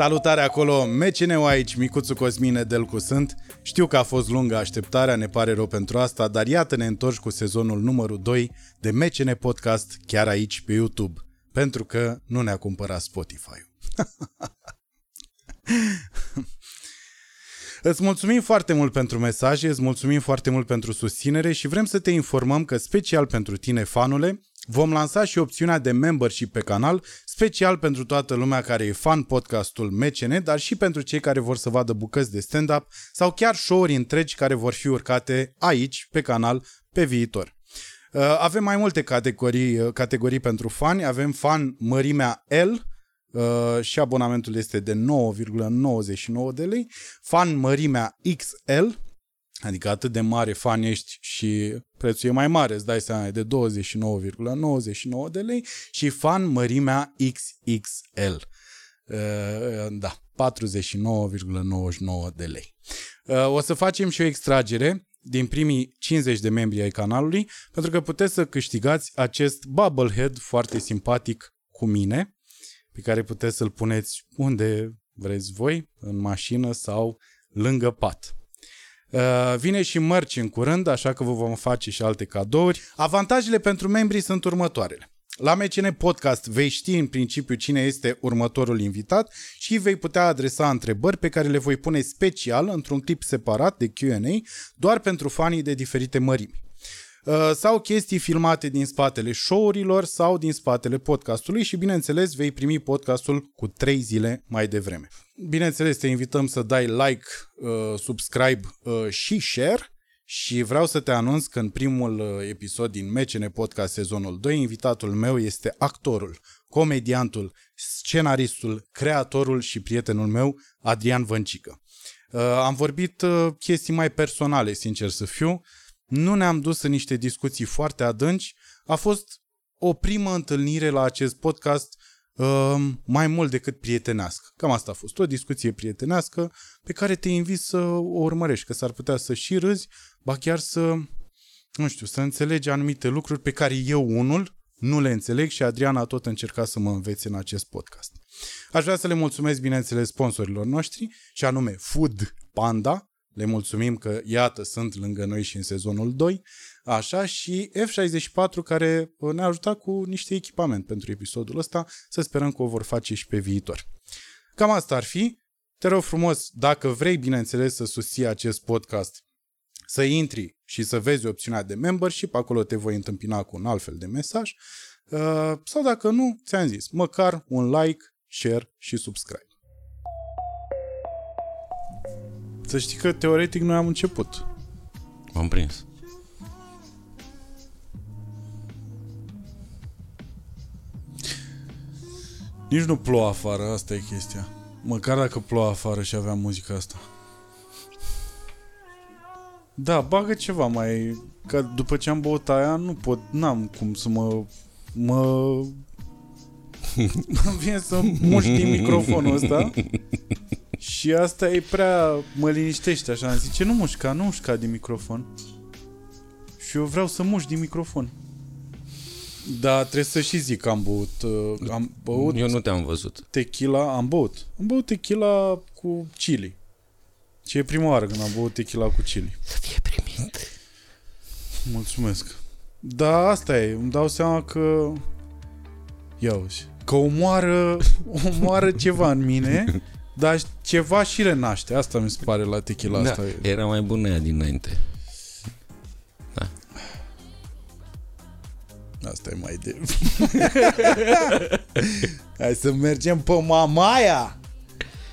Salutare acolo, MCN aici, Micuțu Cosmine Delcu sunt. Știu că a fost lungă așteptarea, ne pare rău pentru asta, dar iată ne întorci cu sezonul numărul 2 de MCN Podcast chiar aici pe YouTube, pentru că nu ne-a cumpărat Spotify. Îți mulțumim foarte mult pentru mesaje, îți mulțumim foarte mult pentru susținere și vrem să te informăm că special pentru tine, fanule, vom lansa și opțiunea de membership pe canal, special pentru toată lumea care e fan podcastul MCN, dar și pentru cei care vor să vadă bucăți de stand-up sau chiar show-uri întregi care vor fi urcate aici, pe canal, pe viitor. Uh, avem mai multe categorii, uh, categorii pentru fani. Avem fan mărimea L, Uh, și abonamentul este de 9,99 de lei. Fan mărimea XL, adică atât de mare fan ești și prețul e mai mare, îți dai seama, e de 29,99 de lei și fan mărimea XXL. Uh, da, 49,99 de lei. Uh, o să facem și o extragere din primii 50 de membri ai canalului, pentru că puteți să câștigați acest Bubblehead foarte simpatic cu mine, pe care puteți să-l puneți unde vreți voi, în mașină sau lângă pat. Uh, vine și mărci în curând, așa că vă vom face și alte cadouri. Avantajele pentru membrii sunt următoarele. La MCN Podcast vei ști în principiu cine este următorul invitat și vei putea adresa întrebări pe care le voi pune special într-un clip separat de Q&A doar pentru fanii de diferite mărimi. Uh, sau chestii filmate din spatele show-urilor sau din spatele podcastului și bineînțeles vei primi podcastul cu 3 zile mai devreme. Bineînțeles te invităm să dai like, uh, subscribe uh, și share și vreau să te anunț că în primul episod din MCN Podcast sezonul 2 invitatul meu este actorul, comediantul, scenaristul, creatorul și prietenul meu Adrian Văncică. Am vorbit chestii mai personale, sincer să fiu, nu ne-am dus în niște discuții foarte adânci. A fost o primă întâlnire la acest podcast uh, mai mult decât prietenească. Cam asta a fost, o discuție prietenească pe care te invit să o urmărești, că s-ar putea să și râzi, ba chiar să, nu știu, să înțelegi anumite lucruri pe care eu unul nu le înțeleg și Adriana a tot încercat să mă învețe în acest podcast. Aș vrea să le mulțumesc, bineînțeles, sponsorilor noștri, și anume Food Panda, le mulțumim că, iată, sunt lângă noi și în sezonul 2, așa, și F64 care uh, ne-a ajutat cu niște echipament pentru episodul ăsta, să sperăm că o vor face și pe viitor. Cam asta ar fi. Te rog frumos, dacă vrei, bineînțeles, să susții acest podcast, să intri și să vezi opțiunea de membership, acolo te voi întâmpina cu un alt fel de mesaj, uh, sau dacă nu, ți-am zis, măcar un like, share și subscribe. Să știi că teoretic noi am început. M-am prins. Nici nu plouă afară, asta e chestia. Măcar dacă plouă afară și aveam muzica asta. Da, bagă ceva mai... Că după ce am băut aia, nu pot, n-am cum să mă... Mă... Vine să muști din microfonul ăsta și asta e prea... mă liniștește așa. Îmi zice, nu mușca, nu mușca din microfon. Și eu vreau să mușc din microfon. Da, trebuie să și zic că am băut. Uh, am băut Eu nu te-am văzut. tequila, am băut. Am băut tequila cu chili. Ce e prima oară când am băut tequila cu chili. Să fie primit. Mulțumesc. Da, asta e. Îmi dau seama că... Ia uzi. Că omoară, omoară ceva în mine dar ceva și renaște. Asta mi se pare la tequila Da, asta. era mai bună ea dinainte. Asta e mai de... Hai să mergem pe Mamaia!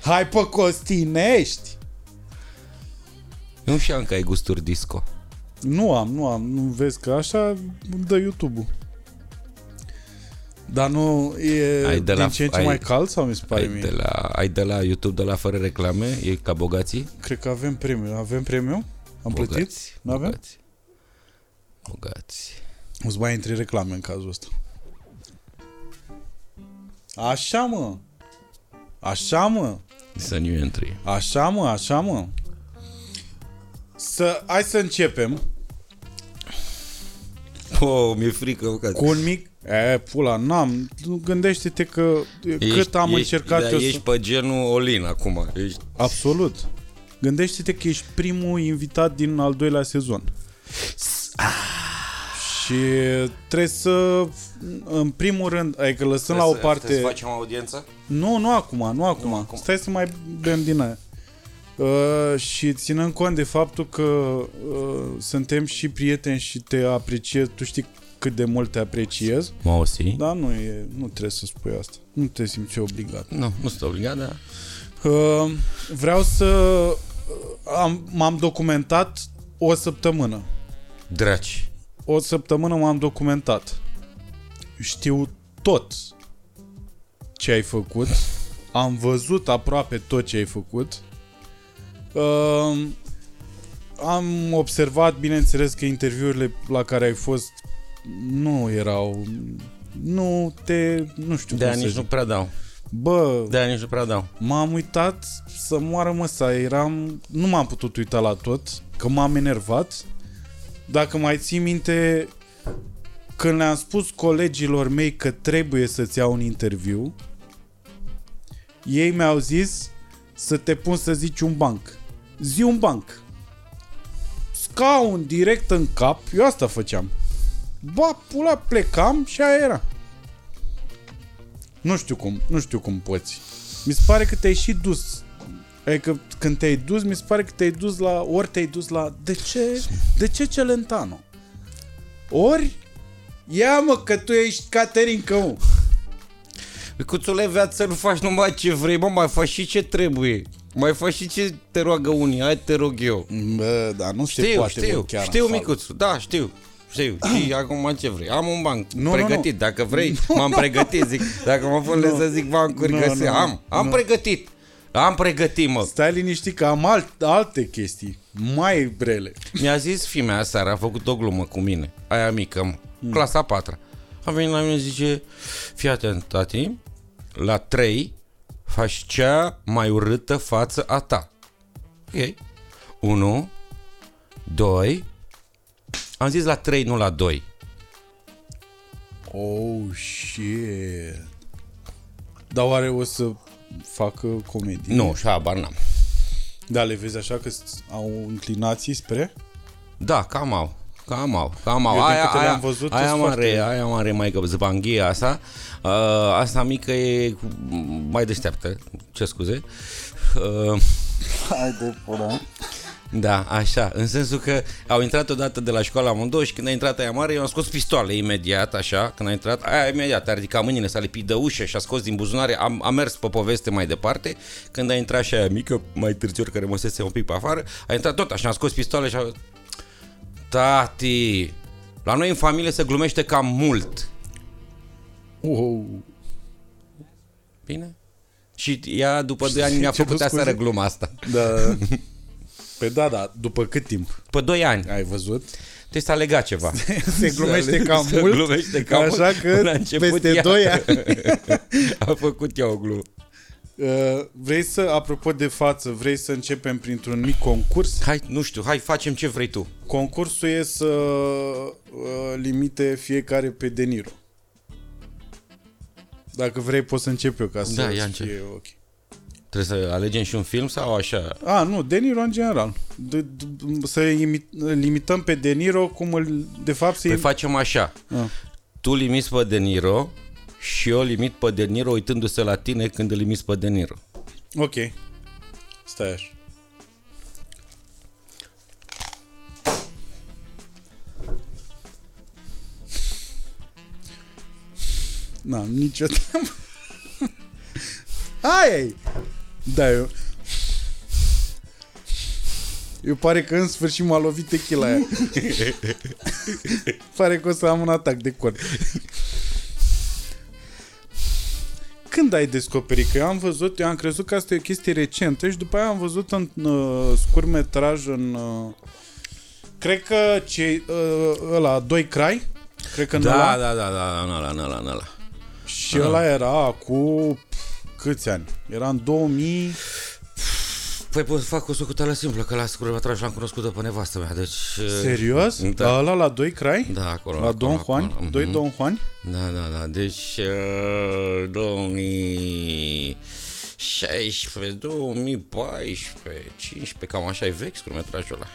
Hai pe Costinești! Nu știam că ai gusturi disco. Nu am, nu am. Nu vezi că așa îmi dă YouTube-ul. Dar nu e Ai de din la- ce în ce ai- mai cald sau mi se pare Ai mie? de, la, ai de la YouTube, de la fără reclame? E ca bogații? Cred că avem premiu. Avem premiu? Am plătit? Bogați. Nu avem? Bogați. Bogați. O să mai intri reclame în cazul ăsta. Așa, mă. Așa, mă. Să nu intri. Așa, mă, așa, mă. Să, hai să începem Oh, mi-e frică, bogați. cu un mic... E, pula, n-am. Gândește-te că cât am încercat da, eu ești să... pe genul Olin acum. Ești... Absolut. Gândește-te că ești primul invitat din al doilea sezon. Și trebuie să, în primul rând, adică lăsăm la o Trebuie să- parte... trebuie să facem audiență? Nu, nu acum, nu acum. acum. Stai să mai bem din aia. Uh, și ținând cont de faptul că uh, suntem și prieteni și te apreciez, tu știi cât de mult te apreciez, Mă auzi? dar nu, e, nu trebuie să spui asta. Nu te simți obligat. Nu, nu sunt obligat, dar... Uh, vreau să... uh, Am, m-am documentat o săptămână. Draci. O săptămână m-am documentat. Știu tot ce ai făcut. Am văzut aproape tot ce ai făcut. Uh, am observat, bineînțeles, că interviurile la care ai fost nu erau... Nu te... Nu știu De cum aia să nici zic. nu prea dau. Bă, De aia nici nu prea dau. M-am uitat să moară măsa, eram... Nu m-am putut uita la tot, că m-am enervat. Dacă mai ții minte, când le-am spus colegilor mei că trebuie să-ți iau un interviu, ei mi-au zis să te pun să zici un banc. Zi un banc. Scaun direct în cap, eu asta făceam. Ba, pula, plecam și aia era. Nu știu cum, nu știu cum poți. Mi se pare că te-ai și dus. Adică când te-ai dus, mi se pare că te-ai dus la... Ori te-ai dus la... De ce? De ce Celentano? Ori... Ia mă că tu ești Caterin Cău. Cuțule, viață nu faci numai ce vrei, mă, mai faci și ce trebuie. Mai faci și ce te roagă unii, hai te rog eu. Bă, dar nu se Știu, poate știu, bă, chiar știu, așa. micuțu, da, știu. Știu, și acum ce vrei? Am un banc Nu, nu, pregătit, nu. dacă vrei, m-am pregătit, zic. Dacă mă pun Nu. să zic bancuri, Nu, găsi, nu, am, am nu. pregătit. Am pregătit, mă. Stai liniștit că am alt, alte chestii mai brele. Mi-a zis fimea seara, a făcut o glumă cu mine, aia mică, mă, Hmm. clasa 4 A venit la mine și zice, fii atent, tati, la 3 faci cea mai urâtă față a ta. Ok. 1, 2, am zis la 3, nu la 2. Oh, shit. Dar oare o să facă comedie? Nu, și habar n-am. Da, le vezi așa că au înclinații spre? Da, cam au. Cam au, cam au. Eu din Aia, câte aia, le-am văzut, aia sunt mare, foarte- aia mare mai că zbanghia asta. Uh, asta mică e cu- mai deșteaptă, ce scuze. Uh, Hai de pula. Da, așa, în sensul că au intrat odată de la școală amândouă și când a intrat aia mare, eu am scos pistoale imediat, așa, când a intrat, aia imediat, a ridicat mâinile, s-a lipit de ușă și a scos din buzunare, am, a mers pe poveste mai departe, când a intrat și aia mică, mai târziu, care măsese un pic pe afară, a intrat tot așa, a scos pistoale și a... Tati, la noi în familie se glumește cam mult. Wow. Bine? Și ea, după 2 ani, mi-a Ce făcut scuze? aseară gluma asta. Da. Păi da, da, după cât timp Pe 2 ani. ai văzut? Deci s-a legat ceva. Se glumește cam Se mult, glumește cam așa mult. că La început peste ea- 2 ani. A făcut ea o glumă. Uh, vrei să, apropo de față, vrei să începem printr-un mic concurs? Hai, nu știu, hai facem ce vrei tu. Concursul e să uh, limite fiecare pe De Niro. Dacă vrei, poți să încep eu ca să Da, ia fie încep. ok. Trebuie să alegem și un film sau așa? A, nu, De Niro în general. De, de, să imi, limităm pe De Niro cum îl, de fapt să Păi facem așa. Ah. Tu limiți pe De Niro și eu limit pe De Niro uitându-se la tine când îl limiți pe De Niro. Ok. Stai așa. N-am nicio treabă. Aia e. Da, eu... Eu pare că în sfârșit m-a lovit tequila aia. pare că o să am un atac de cord. Când ai descoperit? Că eu am văzut, eu am crezut că asta e o chestie recentă și după aia am văzut în uh, scurtmetraj în... Uh, cred că ce, uh, ăla, Doi Crai, cred că în ăla, Da, da, da, da, în ăla, în ăla, în ăla. și ăla era cu pf, câți ani? Era în 2000... Păi pot să fac o socoteală simplă, că la scurăbătraj l-am cunoscut pe nevastă mea, deci... Serios? Da. Da. La ăla la doi crai? Da, acolo. La acolo, Don acolo. Juan? Mhm. Doi Don Juani? Da, da, da. Deci, uh, 2016, 2014, 15, cam așa e vechi scurtmetrajul ăla.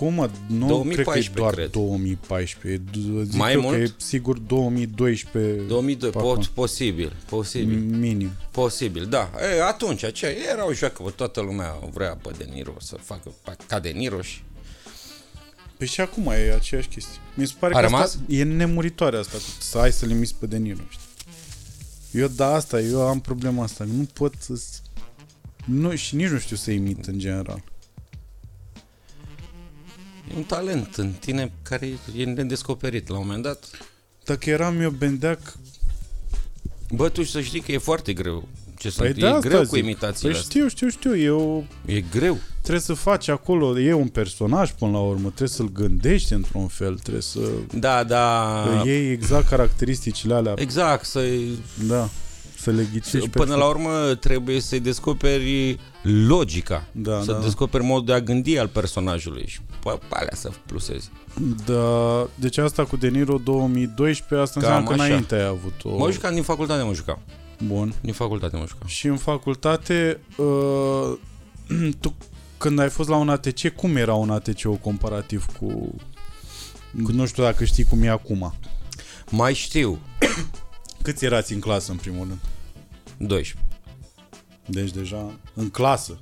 Cum mă? Nu 2014, cred că e doar cred. 2014. D- Zic Mai eu mult? că e sigur 2012. 2002, pe pot, acolo. posibil, posibil. Minim. Posibil, da. E, atunci, aceea era o joacă, bă, toată lumea vrea pe De Niro să facă pa- ca De Niro și... Păi și acum e aceeași chestie. Mi se pare A că rămas? asta e nemuritoare asta, cu să ai să limiți pe De Niro, știi? Eu da asta, eu am problema asta, nu pot să nu, și nici nu știu să imit în general. E un talent în tine care e nedescoperit la un moment dat. Dacă eram eu bendeac, Bă, tu să știi că e foarte greu. Ce să păi e de asta greu zic. cu imitațiile Păi astea. știu, știu, știu, eu E greu. trebuie să faci acolo, e un personaj până la urmă, trebuie să-l gândești într-un fel, trebuie să Da, da. că iei exact caracteristicile alea, Exact, să da, să le ghicești Până la urmă trebuie să-i descoperi logica, Da, să da. descoperi modul de a gândi al personajului și pe pe alea să plusezi. Da, deci asta cu De Niro 2012, asta Cam înseamnă că așa. înainte ai avut o... Mă jucam din facultate, mă jucam. Bun. Din facultate mă jucam. Și în facultate, uh, tu când ai fost la un ATC, cum era un ATC comparativ cu... Nu știu dacă știi cum e acum. Mai știu, Câți erați în clasă, în primul rând? 12. Deci deja în clasă.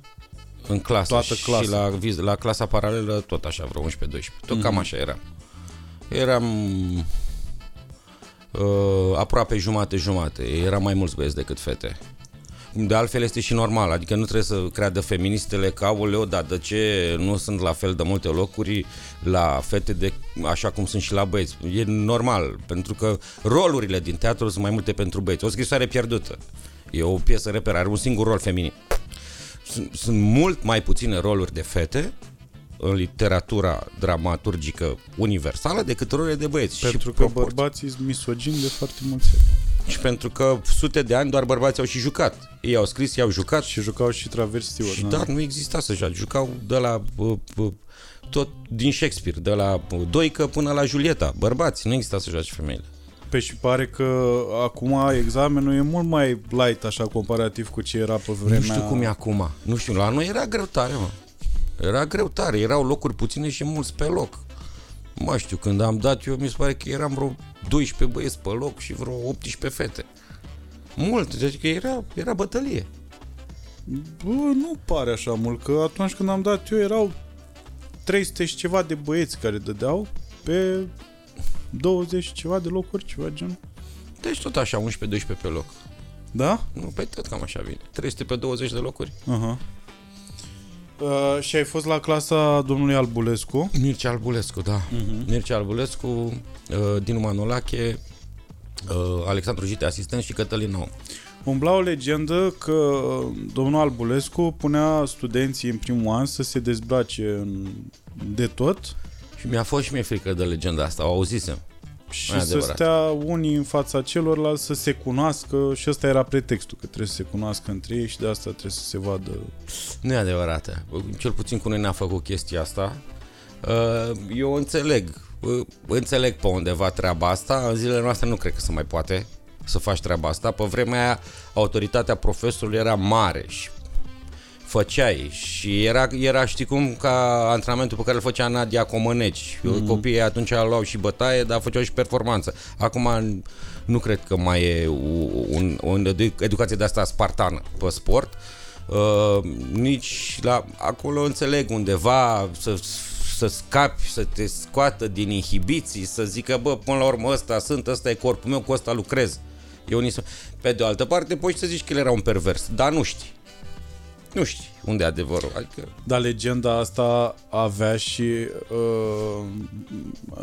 În clasă. Toată Și clasa. la, viz- la clasa paralelă tot așa, vreo 11-12. Tot Mhm. cam așa era. Eram uh, aproape jumate-jumate. Eram mai mulți băieți decât fete. De altfel este și normal, adică nu trebuie să creadă feministele că, aoleo, dar de ce nu sunt la fel de multe locuri la fete de, așa cum sunt și la băieți? E normal, pentru că rolurile din teatru sunt mai multe pentru băieți. O scrisoare pierdută. E o piesă reper, are un singur rol feminin. Sunt, sunt mult mai puține roluri de fete în literatura dramaturgică universală decât rolurile de băieți. Pentru și că proporții. bărbații sunt misogini de foarte mulți ani. Și pentru că sute de ani doar bărbații au și jucat. Ei au scris, ei au jucat Și jucau și travestiuri. și da, nu exista să joace. Jucau de la uh, uh, tot din Shakespeare, de la uh, Doică până la Julieta. Bărbați, nu exista să joace femeile. Pe și pare că acum examenul e mult mai light așa comparativ cu ce era pe vremea... Nu știu cum e acum. Nu știu, la noi era greu tare, mă. Era greu tare, erau locuri puține și mulți pe loc. Mă știu, când am dat eu, mi se pare că eram vreo 12 băieți pe loc și vreo 18 fete. Mult, deci că era, era bătălie. Bă, nu pare așa mult, că atunci când am dat eu erau 300 și ceva de băieți care dădeau pe 20 și ceva de locuri, ceva gen. Deci tot așa, 11-12 pe loc. Da? Nu, pe tot cam așa vine. 300 pe 20 de locuri. Aha. Uh, și ai fost la clasa domnului Albulescu. Mircea Albulescu, da. Uh-huh. Mircea Albulescu, uh, Dinu Manolache, uh, Alexandru Gite, asistent și Cătălin Nou. Umbla o legendă că domnul Albulescu punea studenții în primul an să se dezbrace în, de tot Și mi-a fost și mie frică de legenda asta, o auzisem. și E să adevărat. stea unii în fața celorlalți să se cunoască și ăsta era pretextul, că trebuie să se cunoască între ei și de asta trebuie să se vadă. Nu e adevărată. Cel puțin cu noi ne-a făcut chestia asta. Uh, Eu înțeleg, uh, înțeleg pe undeva treaba asta. În zilele noastre nu cred că se mai poate să faci treaba asta. Pe vremea aia, autoritatea profesorului era mare și făceai și era, era știi cum, ca antrenamentul pe care îl făcea Nadia Comăneci. Mm-hmm. Copiii atunci luau și bătaie, dar făceau și performanță. Acum nu cred că mai e un, o educație de asta spartană pe sport. Uh, nici la acolo înțeleg undeva să să scapi, să te scoată din inhibiții, să zică, bă, până la urmă ăsta sunt, ăsta e corpul meu, cu ăsta lucrez. Eu nici... Pe de o altă parte, poți să zici că el era un pervers, dar nu știi. Nu știi unde e adevărul. Adică, Dar legenda asta avea și uh,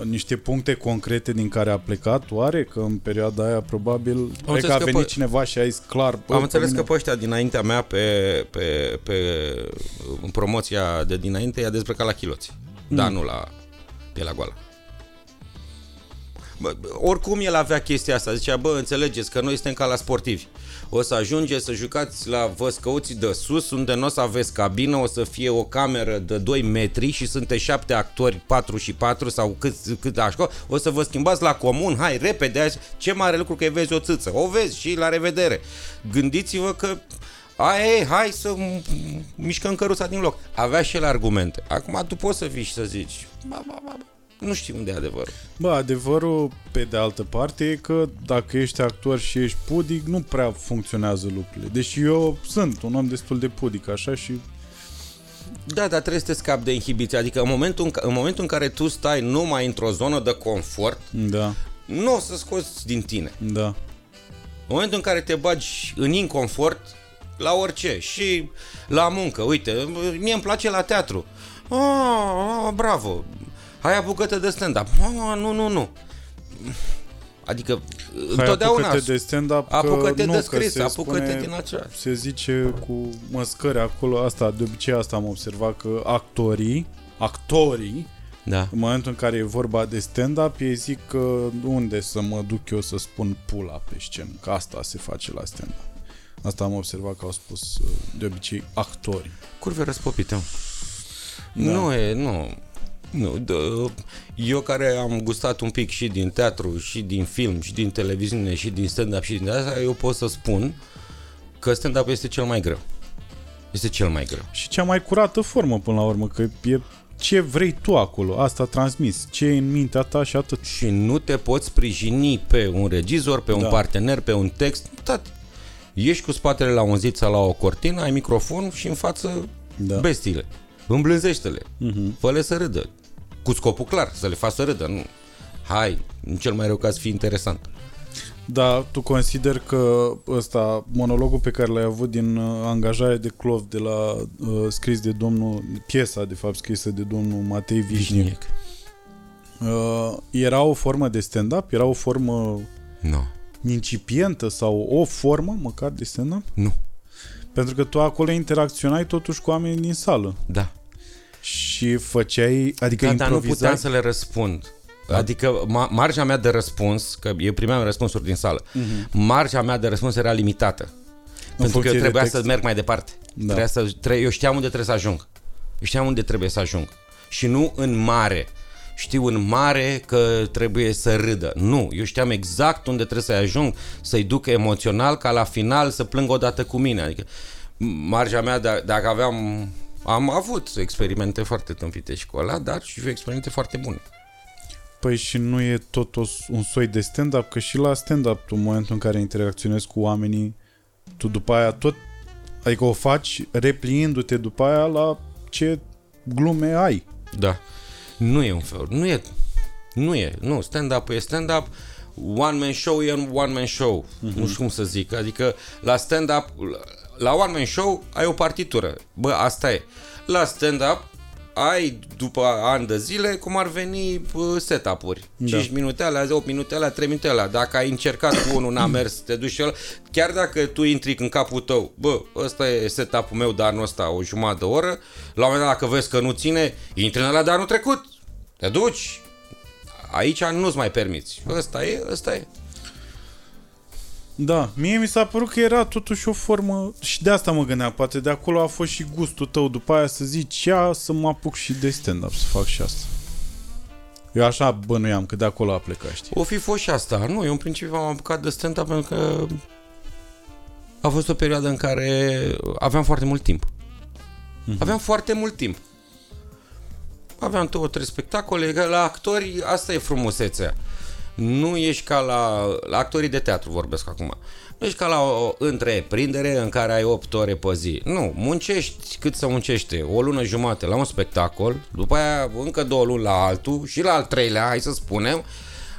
niște puncte concrete din care a plecat, oare? Că în perioada aia probabil cred că înțeles a că venit pe- cineva și a zis clar. bă, am înțeles mine- că pe ăștia dinaintea mea, pe, pe, pe în promoția de dinainte, i-a dezbrăcat la chiloți. Mm. Dar nu la pielea goală. Bă, oricum el avea chestia asta, zicea, bă, înțelegeți că noi suntem ca la sportivi. O să ajungeți să jucați la văscăuții de sus, unde nu o să aveți cabină, o să fie o cameră de 2 metri și sunteți șapte actori, 4 și 4 sau cât, cât așa, o să vă schimbați la comun, hai, repede, azi, ce mare lucru că vezi o țâță, o vezi și la revedere. Gândiți-vă că Aia e, hai să mișcăm căruța din loc. Avea și el argumente. Acum tu poți să vii și să zici, ba, ba, ba, ba. Nu știu unde e adevărul. Bă, adevărul, pe de altă parte, e că dacă ești actor și ești pudic, nu prea funcționează lucrurile. Deci eu sunt un om destul de pudic, așa, și Da, dar trebuie să te scapi de inhibiție. Adică în momentul în, ca- în momentul în care tu stai numai într-o zonă de confort, da, nu o să scoți din tine. da. În momentul în care te bagi în inconfort, la orice, și la muncă, uite, mie îmi place la teatru. Ah, ah, bravo, hai apucă-te de stand-up. Ah, nu, nu, nu. Adică, Hai, întotdeauna... apucă-te de stand-up, că Apucă-te nu, de că scris, se apucă-te spune- din acela. Se zice cu măscări acolo, asta, de obicei asta am observat, că actorii, actorii, Da. în momentul în care e vorba de stand-up, ei zic că unde să mă duc eu să spun pula pe scenă, că asta se face la stand-up. Asta am observat că au spus uh, de obicei actorii. Curve răspopite. mă. Da. Nu e, nu. Nu, dă- eu care am gustat un pic și din teatru, și din film, și din televiziune, și din stand-up, și din asta, eu pot să spun că stand-up este cel mai greu. Este cel mai greu. Și cea mai curată formă până la urmă, că e ce vrei tu acolo, asta transmis, ce e în mintea ta și atât. Și nu te poți sprijini pe un regizor, pe un Da. partener, pe un text. Tati, ești cu spatele la un zid sau la o cortină, ai microfon și în față Da. bestiile. Îmblânzește-le. Mhm. Fă-le să râdă. Cu scopul clar, să le faci să râdă. Nu. Hai, în cel mai rău caz fi interesant. Dar tu consider că ăsta, monologul pe care l-ai avut din uh, angajare de clov de la uh, scris de domnul, piesa de fapt scrisă de domnul Matei Vișnic, uh, era o formă de stand-up? Era o formă Nu. incipientă sau o formă măcar de stand-up? Nu. Pentru că tu acolo interacționai totuși cu oamenii din sală Da. și făceai, adică Da, dar nu improvizai. puteam să le răspund. Adică ma- marja mea de răspuns, că eu primeam răspunsuri din sală, marja mea de răspuns era limitată. Pentru că Mhm. funcție eu de trebuia text. să merg mai departe. Da. Trebuia să, tre- eu știam unde trebuie să ajung. Eu știam unde trebuie să ajung. Și nu în mare. Știu în mare că trebuie să râdă. Nu, eu știam exact unde trebuie să ajung, să-i duc emoțional, ca la final să plâng odată cu mine. Adică marja mea, da- dacă aveam... Am avut experimente foarte tâmpite și cu ăla, dar și experimente foarte bune. Păi și nu e tot o, un soi de stand-up, că și la stand-up tu în momentul în care interacționezi cu oamenii, tu după aia tot, adică o faci repliindu-te după aia la ce glume ai. Da. Nu e un fel. Nu e. Nu e. Nu. Stand-up e stand-up. One man show e un one man show. Mhm. Uh-huh. Nu știu cum să zic. Adică la stand-up, la one man show ai o partitură. Bă, asta e. La stand-up ai după ani de zile cum ar veni bă, setup-uri. Da. 5 minute alea, 8 minute alea, 3 minute alea. Dacă ai încercat cu unul, n-a mers, te duci și el, chiar dacă tu intri în capul tău, bă, ăsta e setup-ul meu de anul ăsta, o jumătate de oră, la un moment dat dacă vezi că nu ține, intri în ăla de anul trecut. Te duci. Aici nu-ți mai permiți. Ăsta e, ăsta e. Da, mie mi s-a părut că era totuși o formă și de asta mă gândeam, poate de acolo a fost și gustul tău după aia să zici ia să mă apuc și de stand-up, să fac și asta. Eu așa bănuiam că de acolo a plecat, știi? O fi fost și asta. Nu, eu în principiu am apucat de stand-up pentru că a fost o perioadă în care aveam foarte mult timp. Aveam foarte mult timp. Aveam două, trei spectacole. că La actori, asta e frumusețea. Nu ești ca la, la actorii de teatru, vorbesc acum. Nu ești ca la o întreprindere în care ai 8 ore pe zi. Nu, muncești cât să muncește. O lună jumate la un spectacol, după aia încă două luni la altul și la al treilea, hai să spunem,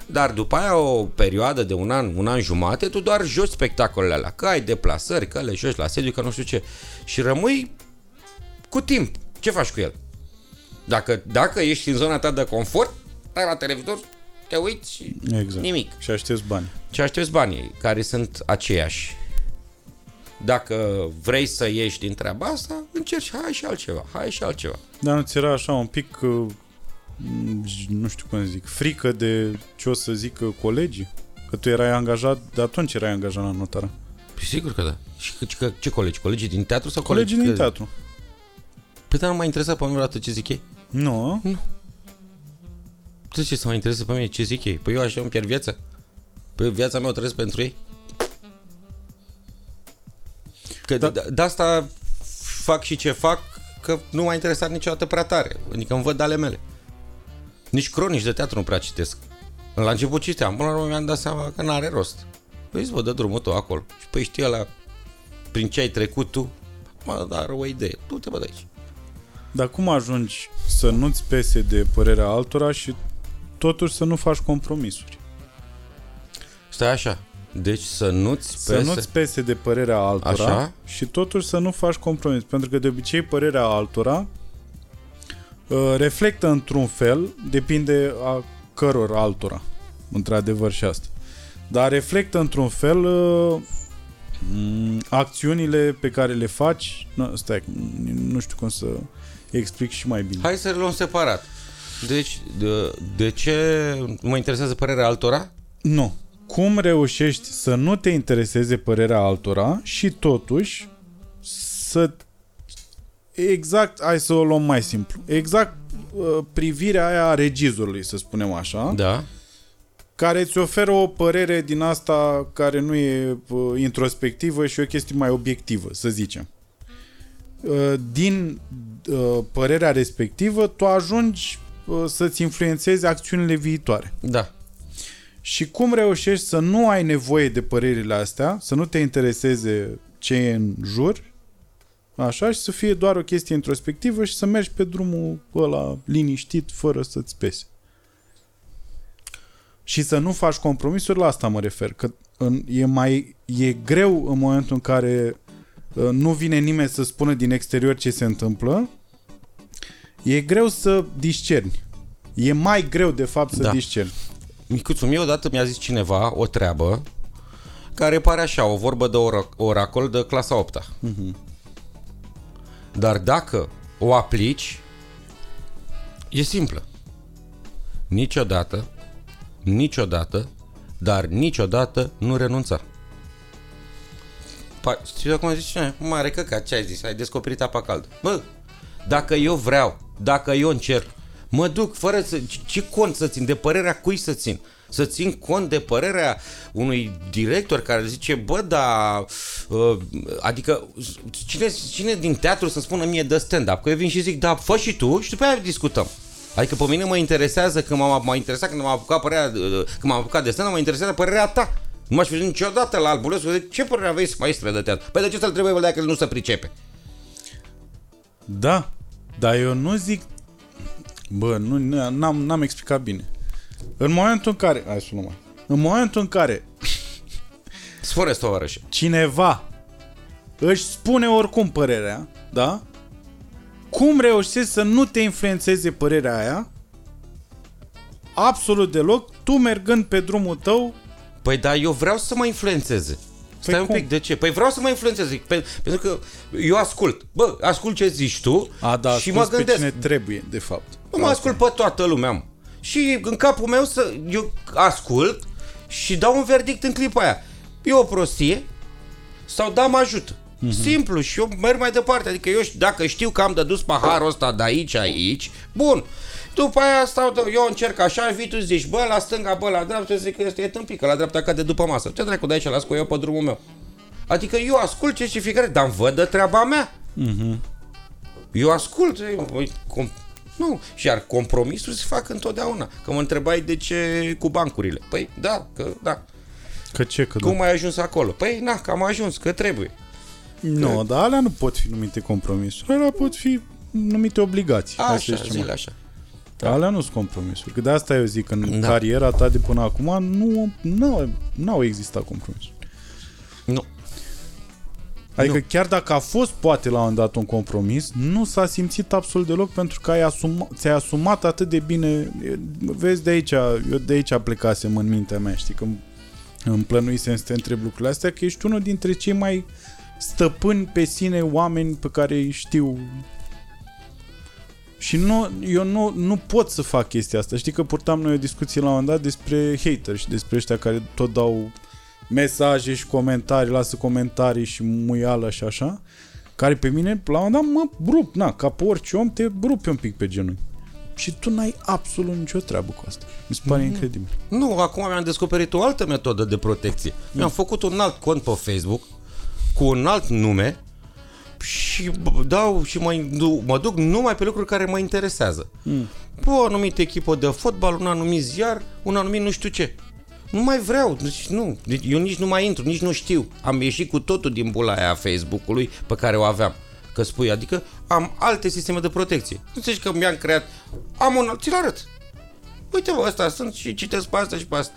dar după aia o perioadă de un an, un an jumate, tu doar joci spectacolele alea. Că ai deplasări, că le joci la sediu, că nu știu ce. Și rămâi cu timp. Ce faci cu el? Dacă, dacă ești în zona ta de confort, stai la televizor, te uiți și Exact. nimic. Și aștepți bani. Ce aștepți banii, care sunt aceiași. Dacă vrei să ieși din treaba asta, încerci, hai și altceva, hai și altceva. Dar nu ți era așa un pic uh, mm, nu știu cum să zic, frică de ce o să zică colegii? Că tu erai angajat, de atunci erai angajat la notara. Păi sigur că da. Și că, că, ce colegi? Colegii din teatru sau Colegii colegi? din teatru. Păi dar nu m-a interesat pe mine vreodată ce zic ei. Nu? De ce să mă intereseze pe mine ce zic ei? Păi eu așa îmi pierd viața? Păi viața mea o trăiesc pentru ei? Că Da. da. de, de asta fac și ce fac, că nu m-a interesat niciodată prea tare. Adică îmi văd ale mele. Nici cronici de teatru nu prea citesc. La început citeam, până la urmă mi-am dat seama că n-are rost. Păi îți vă dă drumul tău acolo. Și păi știi la prin ce ai trecut tu, mă, dar o idee. Tu te bă de aici. Dar cum ajungi să nu-ți pese de părerea altora și totuși să nu faci compromisuri? Stai așa. Deci să nu-ți Să pese... nu-ți pese de părerea altora Așa. și totuși să nu faci compromis. Pentru că de obicei părerea altora uh, reflectă într-un fel, depinde a căror altora, într-adevăr și asta. Dar reflectă într-un fel uh, m, acțiunile pe care le faci. Nu, stai, nu știu cum să explic și mai bine. Hai să le luăm separat. Deci, de, de ce mă interesează părerea altora? Nu. Cum reușești să nu te intereseze părerea altora și totuși să exact, hai să o luăm mai simplu, exact uh, privirea aia a regizorului, să spunem așa, Da. care îți oferă o părere din asta care nu e uh, introspectivă și o chestie mai obiectivă, să zicem. Uh, din uh, părerea respectivă, tu ajungi uh, să-ți influențezi acțiunile viitoare. Da. Și cum reușești să nu ai nevoie de părerile astea, să nu te intereseze ce e în jur, așa, și să fie doar o chestie introspectivă și să mergi pe drumul ăla liniștit, fără să-ți pese. Și să nu faci compromisuri, la asta mă refer, că în, e mai e greu în momentul în care uh, nu vine nimeni să spună din exterior ce se întâmplă, e greu să discerni. E mai greu, de fapt, să Da. discerni. Micuțu, mie odată mi-a zis cineva o treabă care pare așa, o vorbă de ora- oracol de clasa 8 Mhm. Dar dacă o aplici, e simplă. Niciodată, niciodată, dar niciodată nu renunța. Pa, știi acum zici, "Ce, mare căcat, ce ai zis? Ai descoperit apa caldă. Bă, dacă eu vreau, dacă eu încerc, mă duc fără să... Ce, ce cont să țin? De părerea cui să țin? Să țin cont de părerea unui director care zice, bă, da, uh, adică cine, cine din teatru să spună mie de stand-up? Că eu vin și zic, da, fă și tu și după aia discutăm. Adică pe mine mă interesează, când m-am, m-a interesat când m-am apucat părerea, uh, când m-am apucat de stand mă interesează părerea ta. Nu m-aș fi zis niciodată la Albulescu, zic, ce părere aveți, maestre de teatru? Păi de ce să-l trebuie dacă el nu se pricepe? Da, dar eu nu zic... Bă, nu, n-am, n-am explicat bine. În momentul în care... Hai să luăm mai. În momentul în care Spune, tovarășe. cineva își spune oricum părerea, da? Cum reușești să nu te influențeze părerea aia? Absolut deloc, tu mergând pe drumul tău, Păi da, eu vreau să mă influențeze. Stai un cum? pic, de ce? Păi vreau să mă influențeze, pe, pentru că eu ascult. Bă, ascult ce zici tu a, da, și mă pe gândesc. cine trebuie, de fapt. Nu mă ascult pe toată lumea, mă. Și în capul meu să, eu ascult și dau un verdict în clipa aia. E o prostie sau da, mă ajută. Mhm. Mm-hmm. Simplu și eu merg mai departe. Adică eu ș- dacă știu că am de dus paharul ăsta de aici, aici, bun. După aia stau, eu încerc așa, vii tu zici, bă, la stânga, bă, la dreapta, zic că este e tâmpit, că la dreapta cade după masă. Ce dracu de aici, las cu eu pe drumul meu. Adică eu ascult ce și fiecare, dar îmi văd de treaba mea. Mhm. Eu ascult. ei, Voi, com, nu, și iar compromisul se fac întotdeauna. Că mă întrebai de ce cu bancurile. Păi da, că da. Că ce, că Cum da. ai ajuns acolo? Păi na, că am ajuns, că trebuie. Nu, dar alea nu pot fi numite compromisuri. Alea pot fi numite obligații. Hai să Așa, zicem zile așa. Da. Alea nu sunt compromisuri. Că de asta eu zic, în Da. cariera ta de până acum nu n-au, n-au existat compromisuri. Nu. Adică Nu. chiar dacă a fost poate la un moment dat un compromis, nu s-a simțit absolut deloc pentru că ai asuma, ți-ai asumat atât de bine. E, Vezi de aici, eu de aici plecasem în mintea mea, știi, că îmi- îmi plănuisem să te întreb lucrurile astea, că ești unul dintre cei mai stăpâni pe sine oameni pe care îi știu Și nu, eu nu, nu pot să fac chestia asta. Știi că purtam noi o discuție la un moment dat despre hater și despre ăștia care tot dau mesaje și comentarii, lasă comentarii și muială și așa, care pe mine, la un moment dat, mă rup, na, ca pe orice om, te rupi un pic pe genunchi. Și tu n-ai absolut nicio treabă cu asta. Mi se pare mm-hmm. incredibil. Nu, acum mi-am descoperit o altă metodă de protecție. Mm. Mi-am făcut un alt cont pe Facebook cu un alt nume și dau și mă, mă duc numai pe lucruri care mă interesează. Mm. o anumită echipă de fotbal, un anumit ziar, un anumit nu știu ce. Nu mai vreau, deci nu, deci eu nici nu mai intru, nici nu știu. Am ieșit cu totul din bula aia a Facebook-ului pe care o aveam. Că spui, adică am alte sisteme de protecție. Nu zici că mi-am creat, am un alt, ți-l arăt. Uite vă, ăsta sunt și citesc pe asta și pe asta.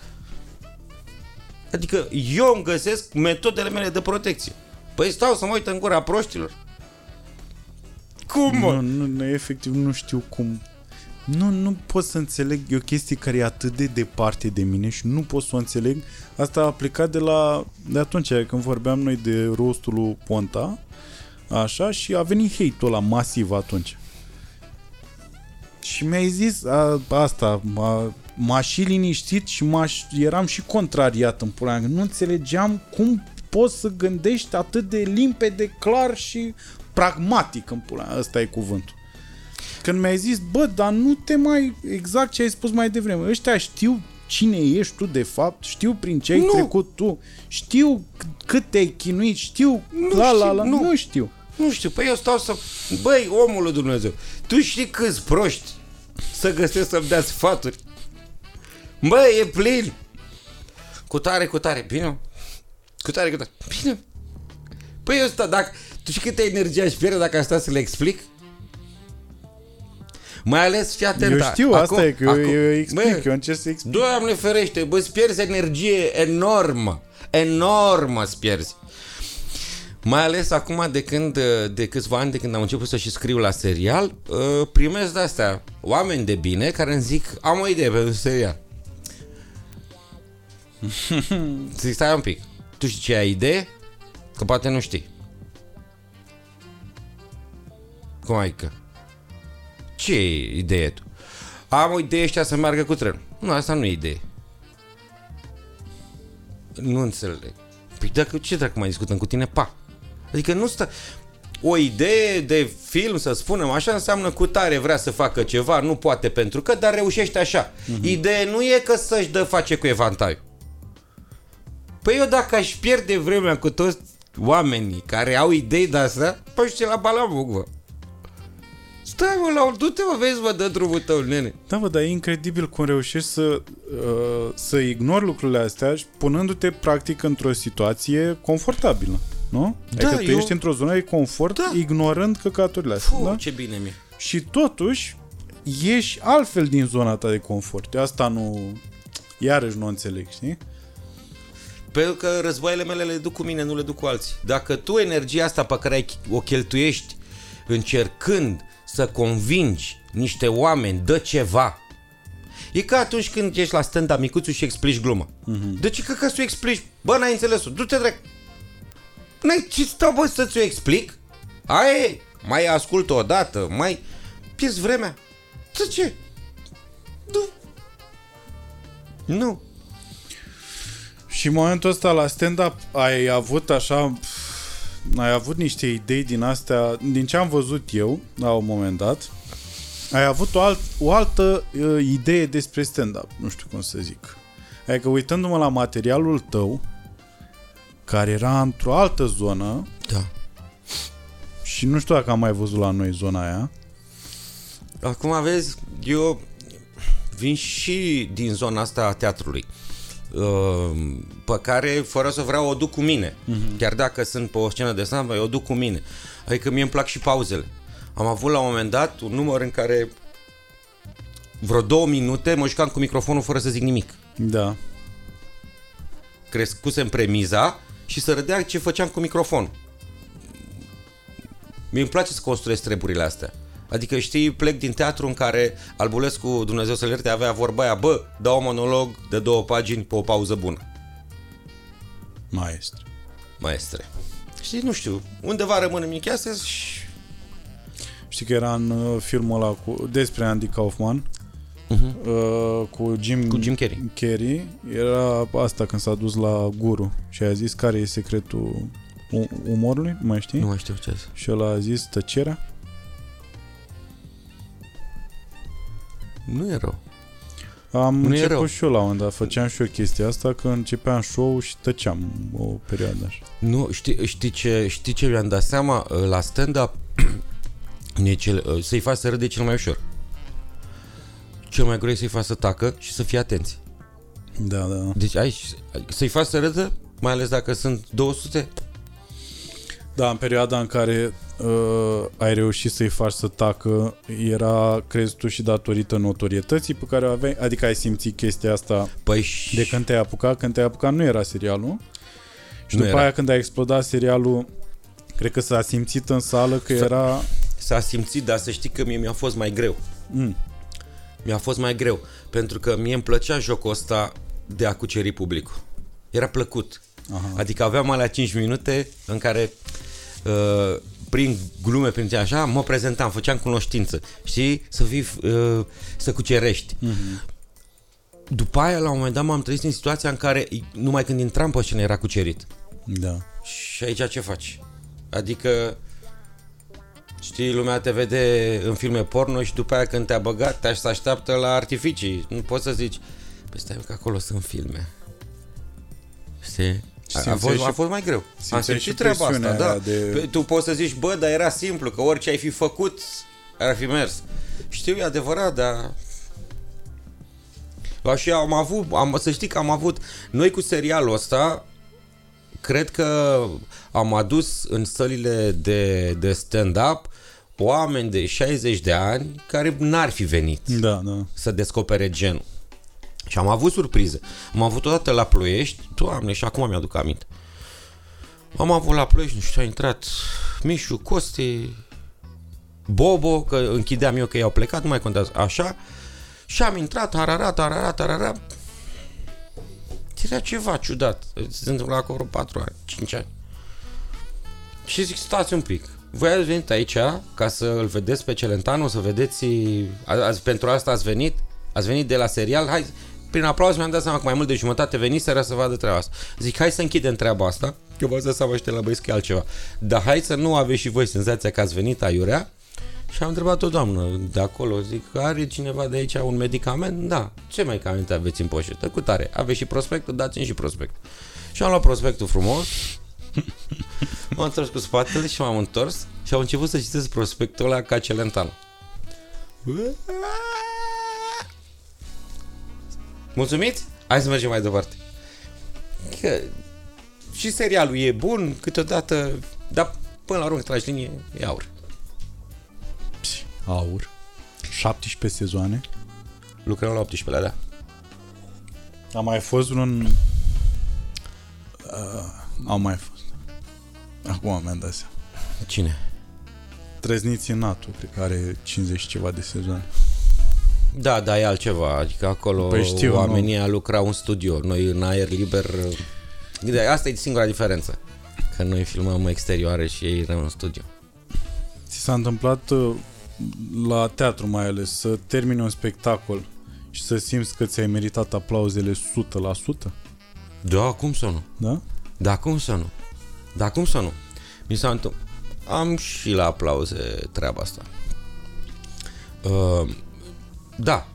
Adică eu îmi găsesc metodele mele de protecție. Păi stau să mă uit în gura proștilor. Cum, mă? Nu, nu, efectiv nu știu cum. Nu, nu pot să înțeleg, e o chestie care e atât de departe de mine și nu pot să o înțeleg. Asta a plecat de la, de atunci când vorbeam noi de rostul lui Ponta, așa, și a venit hate-ul ăla masiv atunci. Și mi-ai zis a, asta, a, m-a și liniștit și m eram și contrariat în pula Nu înțelegeam cum poți să gândești atât de limpede, clar și pragmatic în pula Ăsta e cuvântul. Când mi-ai zis, bă, dar nu te mai... Exact ce ai spus mai devreme. Ăștia știu cine ești tu de fapt, știu prin ce ai nu. trecut tu, știu cât te-ai chinuit, știu nu la, la, la, nu. nu știu. Nu știu, păi eu stau să... Băi, omul lui Dumnezeu, tu știi câți proști să găsesc să-mi dea sfaturi? Băi, e plin! Cu tare, cu tare, bine? Cu tare, cu tare, bine? Păi eu stau, dacă... Tu știi câtă energie aș pierde dacă aș sta să le explic? Mai ales, fii atent. Eu știu, acum, asta e, că acum, eu, eu explic, bă, eu încerc să explic. Doamne ferește, bă, îți pierzi energie enormă. Enormă îți pierzi. Mai ales acum de când, de câțiva ani, de când am început să și scriu la serial, uh, primesc de-astea oameni de bine care îmi zic, am o idee pentru serial. Zic, stai un pic. Tu știi ce ai idee? Că poate nu știi. Cum adică? Ce idee tu? Am o idee ăștia să meargă cu trenul. Nu, asta nu e idee. Nu înțeleg. Păi dacă, ce dacă mai discutăm cu tine? Pa. Adică nu stă... O idee de film, să spunem așa, înseamnă cu tare vrea să facă ceva, nu poate pentru că, dar reușește așa. Uh-huh. Ideea nu e că să-și dă face cu evantaiul. Păi eu dacă aș pierde vremea cu toți oamenii care au idei de asta, păi ce la balamuc, vă. Stai mă, la du-te mă, vezi mă, dă drumul tău, nene. Da, bă, dar e incredibil cum reușești să, uh, să ignori lucrurile astea punându-te practic într-o situație confortabilă, nu? Da, adică tu eu... ești într-o zonă de confort da. ignorând căcaturile astea, Puh, da? ce bine mi Și totuși ieși altfel din zona ta de confort. Eu asta nu... Iarăși nu înțeleg, știi? Pentru că războaiele mele le duc cu mine, nu le duc cu alții. Dacă tu energia asta pe care o cheltuiești încercând să convingi niște oameni de ceva, E ca atunci când ești la stand-up micuțul și explici glumă. Uh-huh. De ce că să o explici? Bă, n-ai înțeles-o. Du-te drag. N-ai ce stau, bă, să ți-o explic? Ai, mai ascult o dată, mai... Pierzi vremea. De ce? Nu. Nu. Și în momentul ăsta la stand-up ai avut așa ai avut niște idei din astea, din ce am văzut eu la un moment dat, ai avut o, alt, o altă uh, idee despre stand-up, nu știu cum să zic. Adică uitându-mă la materialul tău, care era într-o altă zonă, da. și nu știu dacă am mai văzut la noi zona aia. Acum vezi, eu vin și din zona asta a teatrului. Uh, pe care, fără să vreau, o duc cu mine. Uh-huh. Chiar dacă sunt pe o scenă de stand o duc cu mine. Adică mie îmi plac și pauzele. Am avut la un moment dat un număr în care vreo două minute mă jucam cu microfonul fără să zic nimic. Da. Crescusem premiza și să râdea ce făceam cu microfon. Mie îmi place să construiesc treburile astea. Adică știi, plec din teatru în care Albulescu, Dumnezeu să-l ierte, avea vorba aia, bă, dau un monolog de două pagini pe o pauză bună. Maestre. Maestre. Știi, nu știu, undeva rămân în micheasă și... Știi că era în uh, filmul ăla cu, despre Andy Kaufman, Uh-huh. uh, cu Jim, Cu Jim Carrey. Carrey. Era asta când s-a dus la guru și a zis care e secretul u- umorului, nu mai știi? Nu mai știu ce să. Și ăla a zis tăcerea. Nu e rău. Am Nu e început rău. și eu la un moment dat, făceam și eu chestia asta că începeam show și tăceam o perioadă așa. Nu, știi, știi, ce, știi ce mi-am dat seama? La stand-up e cel, să-i faci să râde e cel mai ușor. Cel mai greu e să-i faci să tacă și să fie atenți. Da, da. Deci ai, să-i faci să râdă, mai ales dacă sunt 200, Da, în perioada în care uh, ai reușit să-i faci să tacă, era, crezi tu, și datorită notorietății pe care o aveai? Adică ai simțit chestia asta păi și... de când te-ai apucat? Când te-ai apucat nu era serialul. Și Nu după era. aia când a explodat serialul, cred că s-a simțit în sală că S-a- era... S-a simțit, dar să știi că mie mi-a fost mai greu. Mm, Mi-a fost mai greu, pentru că mie îmi plăcea jocul ăsta de a cuceri publicul. Era plăcut. Aha. Adică aveam alea 5 minute în care uh, prin glume, prin ce așa, mă prezentam, făceam cunoștință. Știi? Să fii, uh, să cucerești. Mhm. După aia, la un moment dat, m-am trezit în situația în care numai când intram pe scenă era cucerit. Da. Și aici ce faci? Adică, știi, lumea te vede în filme porno și după aia când te-a băgat, te să așteaptă la artificii. Nu poți să zici, păi stai că acolo sunt filme. Știi? A, a, Simțeai fost, și- a fost mai greu. Am simțeai simțit și treaba asta, presiunea da. aia de- Pe- Tu poți să zici, bă, dar era simplu, că orice ai fi făcut, ar fi mers. Știu, e adevărat, dar... Așa am avut, am, să știi că am avut, noi cu serialul ăsta, cred că am adus în sălile de, de stand-up oameni de 60 de ani care n-ar fi venit Da, da. să descopere genul. Și am avut surprize. Am avut odată la Ploiești, doamne, și acum mi-aduc aminte. Am avut la Ploiești, nu știu, a intrat Mișu, Costi, Bobo, că închideam eu că ei au plecat, nu mai contează, așa. Și am intrat, tarara, tarara, tarara. Era ceva ciudat. Se întâmplă acolo 4 ani, 5 ani. Și zic, stați un pic. Voi ați venit aici ca să îl vedeți pe Celentano, să vedeți... a- Azi, pentru asta ați venit? Ați venit de la serial? Hai, prin aplauz mi-am dat seama că mai mult de jumătate veniseră să vadă treaba asta. Zic, hai să închidem treaba asta, că v-ați dat seama ăștia la băieți că e altceva. Dar hai să nu aveți și voi senzația că ați venit aiurea. Și am întrebat o doamnă de acolo, zic, are cineva de aici un medicament? Da. Ce medicamente aveți în poșetă? Cu tare. Aveți și prospectul? Dați-mi și prospectul. Și am luat prospectul frumos, m-am întors cu spatele și m-am întors și am început să citesc prospectul ăla ca Celentano. Mulțumiți? Hai să mergem mai departe. Că și serialul e bun, câteodată, dar până la urmă tragi linie, e aur. Psi, aur. 17 sezoane. Lucrăm la 18-lea, da. A mai fost vreun... Uh, au mai fost. Acum mi-am dat seama. Cine? Trăzniții NATO, cred că are 50 și ceva de sezoane. Da, da, e altceva. Adică acolo Păi știu, oamenii nu. lucrau în studio. Noi în aer liber... Da, Asta e singura diferență. Că noi filmăm exterioare și ei rămân în studio. Ți s-a întâmplat uh, la teatru mai ales să termini un spectacol și să simți că ți-ai meritat aplauzele 100%? Da, cum să nu? Da? Da, cum să nu? Da, cum să nu? Mi s-a întâmplat. Am și la aplauze treaba asta. Uh, da,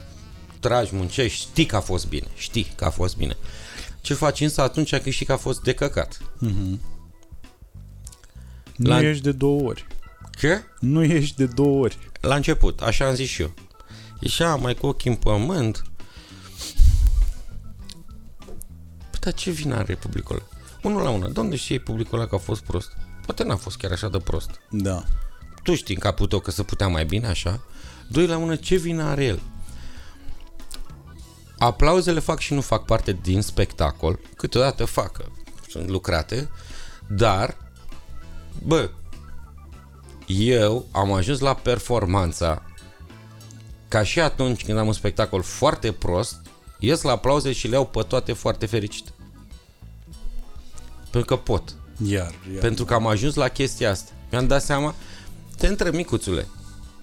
tragi, muncești, știi că a fost bine, știi că a fost bine. Ce faci însă atunci când știi că a fost de căcat? Nu La- ești de două ori. Ce? Nu ești de două ori. La început, așa am zis și eu. Ieșea mai cu ochii în pământ. Păi, dar ce vină are publicul ăla? Unul la una, domne știe publicul ăla că a fost prost? Poate n-a fost chiar așa de prost. Da. Tu știi în capul tău că se putea mai bine așa. Doi la mână, ce vină are el? Aplauzele fac și nu fac parte din spectacol. Câteodată fac, sunt lucrate. Dar, bă, eu am ajuns la performanța ca și atunci când am un spectacol foarte prost, ies la aplauze și le iau pe toate foarte fericit. Pentru că pot. Iar, iar. Pentru că am ajuns la chestia asta. Mi-am dat seama, te întreb, micuțule,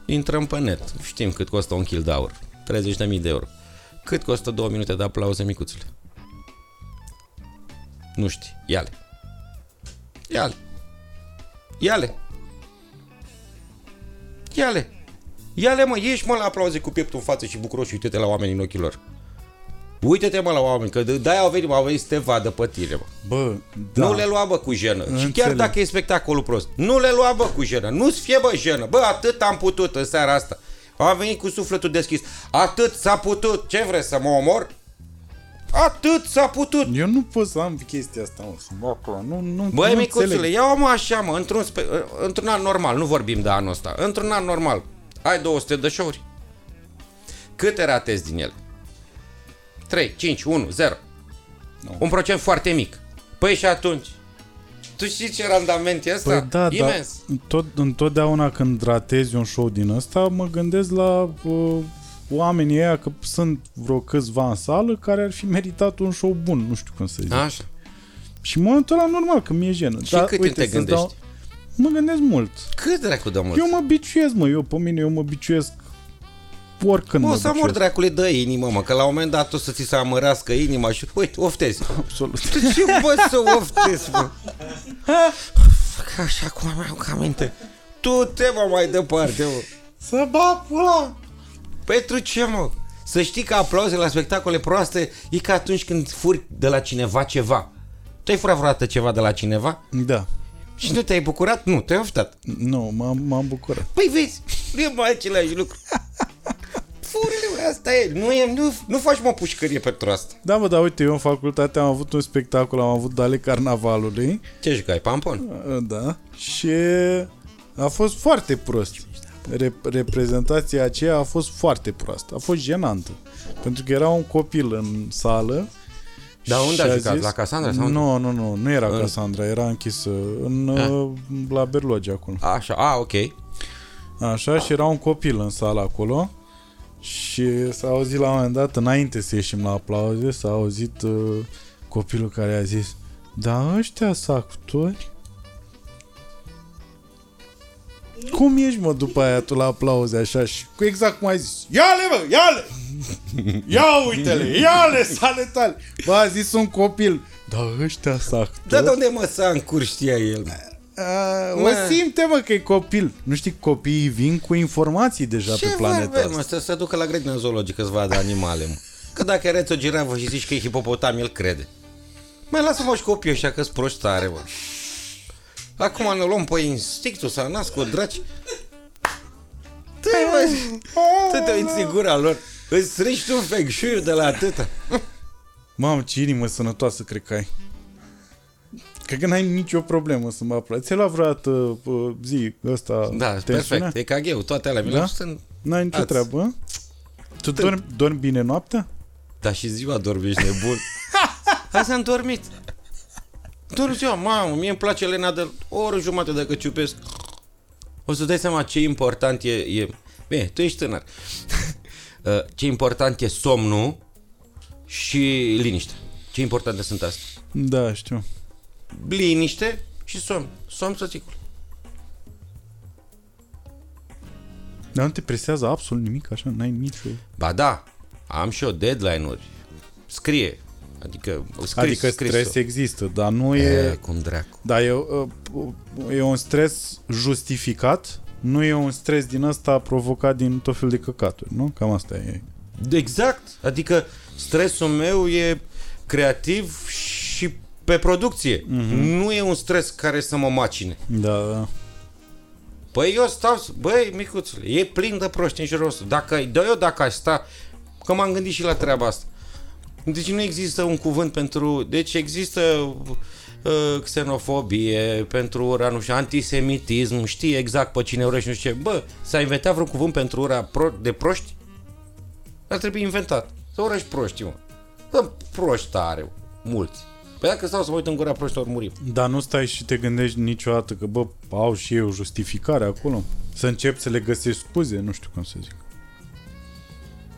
Intrăm pe net. Știm cât costă un kil de aur. 30.000 de euro. Cât costă două minute de aplauze micuțule? Nu știi. Ia-le. Ia-le. Ia-le. Ia-le. Ia-le, mă, ieși, mă, la aplauze cu pieptul în față și bucuros și uite-te la oameni în ochii lor. Uite-te, mă, la oameni, că de- de-aia au venit, mă, au venit să te vadă pe tine, mă. Bă, Da. da. Nu le lua, bă, cu jenă. Și chiar Înțeleg. dacă e spectacolul prost, nu le lua, bă, cu jenă. Nu-ți fie, bă, jenă. Bă, atât am putut în seara asta. Am venit cu sufletul deschis. Atât s-a putut. Ce vreți, să mă omor? Atât s-a putut. Eu nu pot să am chestia asta, mă, să mă acolo. Nu, nu, Băi, nu micuțule, înțeleg. ia-o mă așa, mă, într-un, spe- într-un an normal, nu vorbim de anul ăsta, într-un an normal, ai 200 de show-uri. Câte ratezi din ele? 3, 5, 1, 0. Nu. Un procent foarte mic. Păi și atunci? Tu știi ce randament e ăsta? Păi da, da, Imens. tot, întotdeauna când ratezi un show din ăsta, mă gândesc la uh, oamenii ăia, că sunt vreo câțiva în sală care ar fi meritat un show bun, nu știu cum să zic. Așa. Și în momentul ăla, normal, că mi-e jenă. Și cât te să-ți gândești? mă gândesc mult. Cât dracu de mult? Eu mă biciuiesc, mă, eu pe mine, eu mă biciuiesc oricând Mă, mă o să mor biciuiesc. dracule de inimă, mă, că la un moment dat o să ți se amărească inima și, uite, oftezi. Absolut. Tu ce bă să oftezi, mă? Fac așa cum am eu ca minte. Tu te mă mai departe, mă. Să bat pula! Pentru ce, mă? Să știi că aplauze la spectacole proaste e ca atunci când furi de la cineva ceva. Tu ai furat vreodată ceva de la cineva Da. și nu te-ai bucurat? Nu, te-ai oftat. Nu, m-am, m-am bucurat. Păi vezi, nu e mai același lucru. Furile, asta e. Nu, e, nu, nu faci mă pușcărie pentru asta. Da, mă, dar uite, eu în facultate am avut un spectacol, am avut Dale Carnavalului, Ce jucai, pampon? da, și a fost foarte prost. Re- reprezentația aceea a fost foarte proastă, a fost jenantă. Pentru că era un copil în sală Dar unde și a a jucat? zis- La Casandra sau unde? Nu, nu, nu, nu era În- Casandra, era închisă în, Ah. uh, la Berloge acolo. Așa, a, ok. Așa, și era un copil în sală acolo și s-a auzit la un moment dat, înainte să ieșim la aplauze, s-a auzit uh, copilul care a zis Da, ăștia sunt actori? Cum ești, mă, după aia tu la aplauze așa și cu exact cum ai zis Ia-le, mă, ia-le! Ia uite-le, ia-le, sale tale! Bă, a zis un copil Da, ăștia sunt actori? Da, de unde mă să încur știa el? A, Mă. mă simte, mă, că e copil. Nu știi, copiii vin cu informații deja Ce pe planeta vorbim, mă, asta. să se ducă la grădina zoologică să vadă animale, mă. Că dacă arăți o giravă și zici că e hipopotam, el crede. Mai lasă-mă și copiii ăștia că-s proști tare, mă. Acum ne luăm pe instinctul să nasc draci. Tu, mă, tu te uiți în gura lor. Îți strici tu feng shui de la atâta. Mamă, ce inimă sănătoasă cred că ai. Cred că n-ai nicio problemă să mă aplauzi. Ți-ai luat vreodată uh, zi ăsta Da, tensiunea? perfect. E ca toate alea. Mi Da? le sunt... N-ai nicio Ați. treabă, hă? Tu dormi, dormi bine noaptea? Dar și ziua dormi, ești nebun. Azi am dormit. Dorm ziua, mamă, mie îmi place Lena de o oră jumate dacă ciupesc. O să dai seama ce important e... e... Bine, tu ești tânăr. Uh, ce important e somnul și liniște. Ce importante sunt astea. Da, știu. Liniște și somn. Somn sățicul. Dar nu te presează absolut nimic așa? N-ai nicio... Ba da, am și eu deadline-uri. Scrie. Adică, scris, adică scris stres există, dar nu E, e... cum dracu. Da, e, uh, e un stres justificat, nu e un stres din ăsta provocat din tot fel de căcaturi, nu? Cam asta e. Exact. Adică stresul meu e creativ și pe producție. Mm-hmm. Nu e un stres care să mă macine. Da, da. Păi eu stau, băi, micuțule, e plin de proști în jurul ăsta. Dacă, da, eu dacă aș sta, că m-am gândit și la treaba asta. Deci nu există un cuvânt pentru, deci există uh, xenofobie, pentru ura, nu știu, antisemitism, știi exact pe cine urăști, nu știu ce. Bă, s-a inventat vreun cuvânt pentru ura pro, de proști? Ar trebui inventat. Să urăști proști, mă. Bă, proști tare, mulți. Păi dacă stau să mă uit în gura proștilor, murim. Dar nu stai și te gândești niciodată că, bă, au și eu justificare acolo? Să încep să le găsesc scuze? Nu știu cum să zic.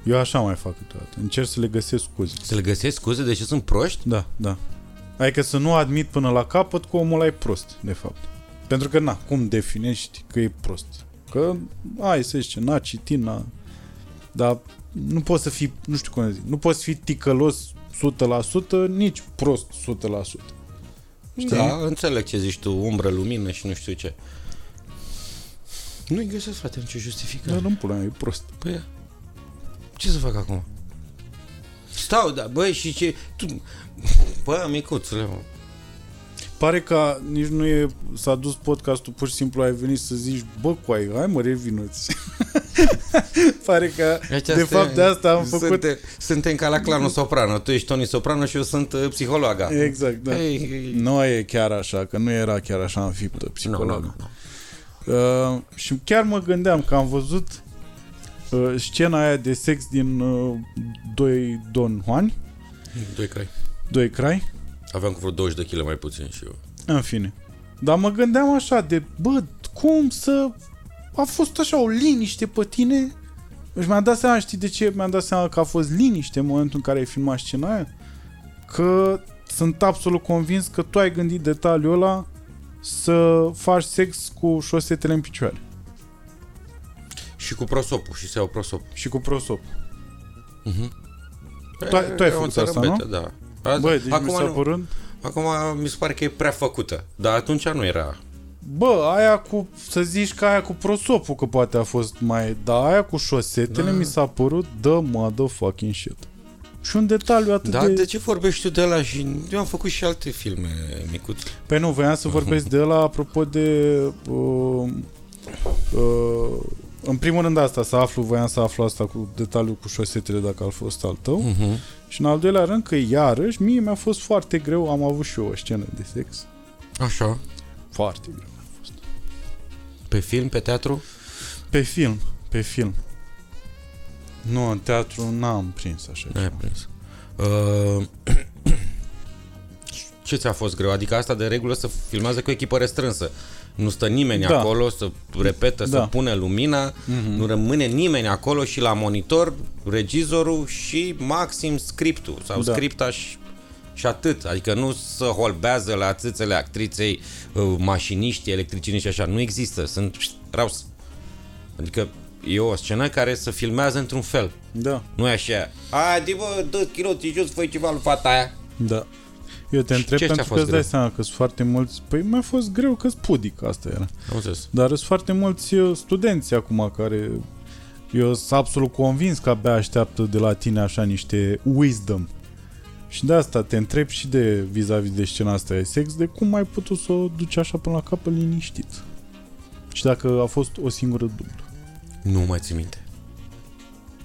Eu așa mai fac câteodată. Încerc să le găsesc scuze. Să le găsesc scuze de ce sunt proști? Da, da. Adică să nu admit până la capăt că omul ăla e prost, de fapt. Pentru că, na, cum definești că e prost? Că, ai să zice, n-a citit, n-a... Dar nu poți să fii, nu știu cum să zic, nu poți fi ticălos 100%, nici prost 100%. Știi? Da, înțeleg ce zici tu, umbră, lumină și nu știu ce. Nu-i găsesc, frate, nicio justificare. Dar nu-mi pula mea, e prost. Păi, ce să fac acum? Stau, da, băi, și ce... Tu... Bă, micuțule, mă. Pare că nici nu e, s-a dus podcastul, pur și simplu ai venit să zici, bă, coai, hai mă, revinuți. Pare că, Aceasta de fapt, de asta am făcut... Suntem, suntem ca la clanul Soprano. Tu ești Tony Soprano și eu sunt uh, psihologa. Exact, da. Ei, ei, Nu e chiar așa, că nu era chiar așa înfiptă nu, psihologă. nu, nu. Uh, și chiar mă gândeam că am văzut uh, scena aia de sex din uh, Doi Don Juani, Doi crai. Doi Crai, Aveam cu vreo 20 de kg mai puțin și eu. în fine. Dar mă gândeam așa de, bă, cum să... A fost așa o liniște pe tine și mi-am dat seama, știi de ce? Mi-am dat seama că a fost liniște în momentul în care ai filmat scena aia. Că sunt absolut convins că tu ai gândit detaliul ăla să faci sex cu șosetele în picioare Și cu prosopul, și să iau prosopul. și cu prosop. Mhm. Tu ai- tu ai E o făcut asta, țărăbetă, nu? Da. Asta- Bă, deci acum, mi s-a nu, părut... acum mi se pare că e prea făcută. Dar atunci nu era. Bă, aia cu, să zici că aia cu prosopul că poate a fost mai... Dar aia cu șosetele Da. mi s-a părut the motherfucking shit. Și un detaliu atât Da, de... de ce vorbești tu de la și eu am făcut și alte filme micuțe. Păi nu, voiam să vorbesc de la apropo de... Uh, uh, în primul rând asta, să aflu, voiam să aflu asta cu detaliul cu șosetele dacă a fost al tău. Uh-huh. Și în al doilea rând că iarăși mie mi-a fost foarte greu, am avut și eu o scenă de sex. Așa. Foarte greu. Pe film, pe teatru? Pe film, pe film. Nu, în teatru n-am prins așa N-ai ceva. prins. Uh, ce ți-a fost greu? Adică asta de regulă să filmează cu echipă restrânsă. Nu stă nimeni Da. acolo să repetă, să Da. pune lumina, Mhm. nu rămâne nimeni acolo și la monitor regizorul și maxim scriptul sau Da. scripta și, și atât. Adică nu să holbează la țâțele actriței, uh, mașiniști, electricieni și așa. Nu există. Sunt raus. Adică e o scenă care să filmează într-un fel. Da, Nu e așa. Haide bă, dă chiloții jos, fă ceva lui fata aia. da. Eu te Și întreb ce ți-a pentru că fost îți dai greu? seama că sunt foarte mulți... Păi mi-a fost greu că pudic, asta era. Am înțeles. Dar sunt foarte mulți uh, studenți acum care... Eu sunt absolut convins că abia așteaptă de la tine așa niște wisdom. Și de asta te întreb și de vis-a-vis de scena asta de sex, de cum ai putut să o duci așa până la capăt liniștit. Și dacă a fost o singură dublă. Nu mai țin minte.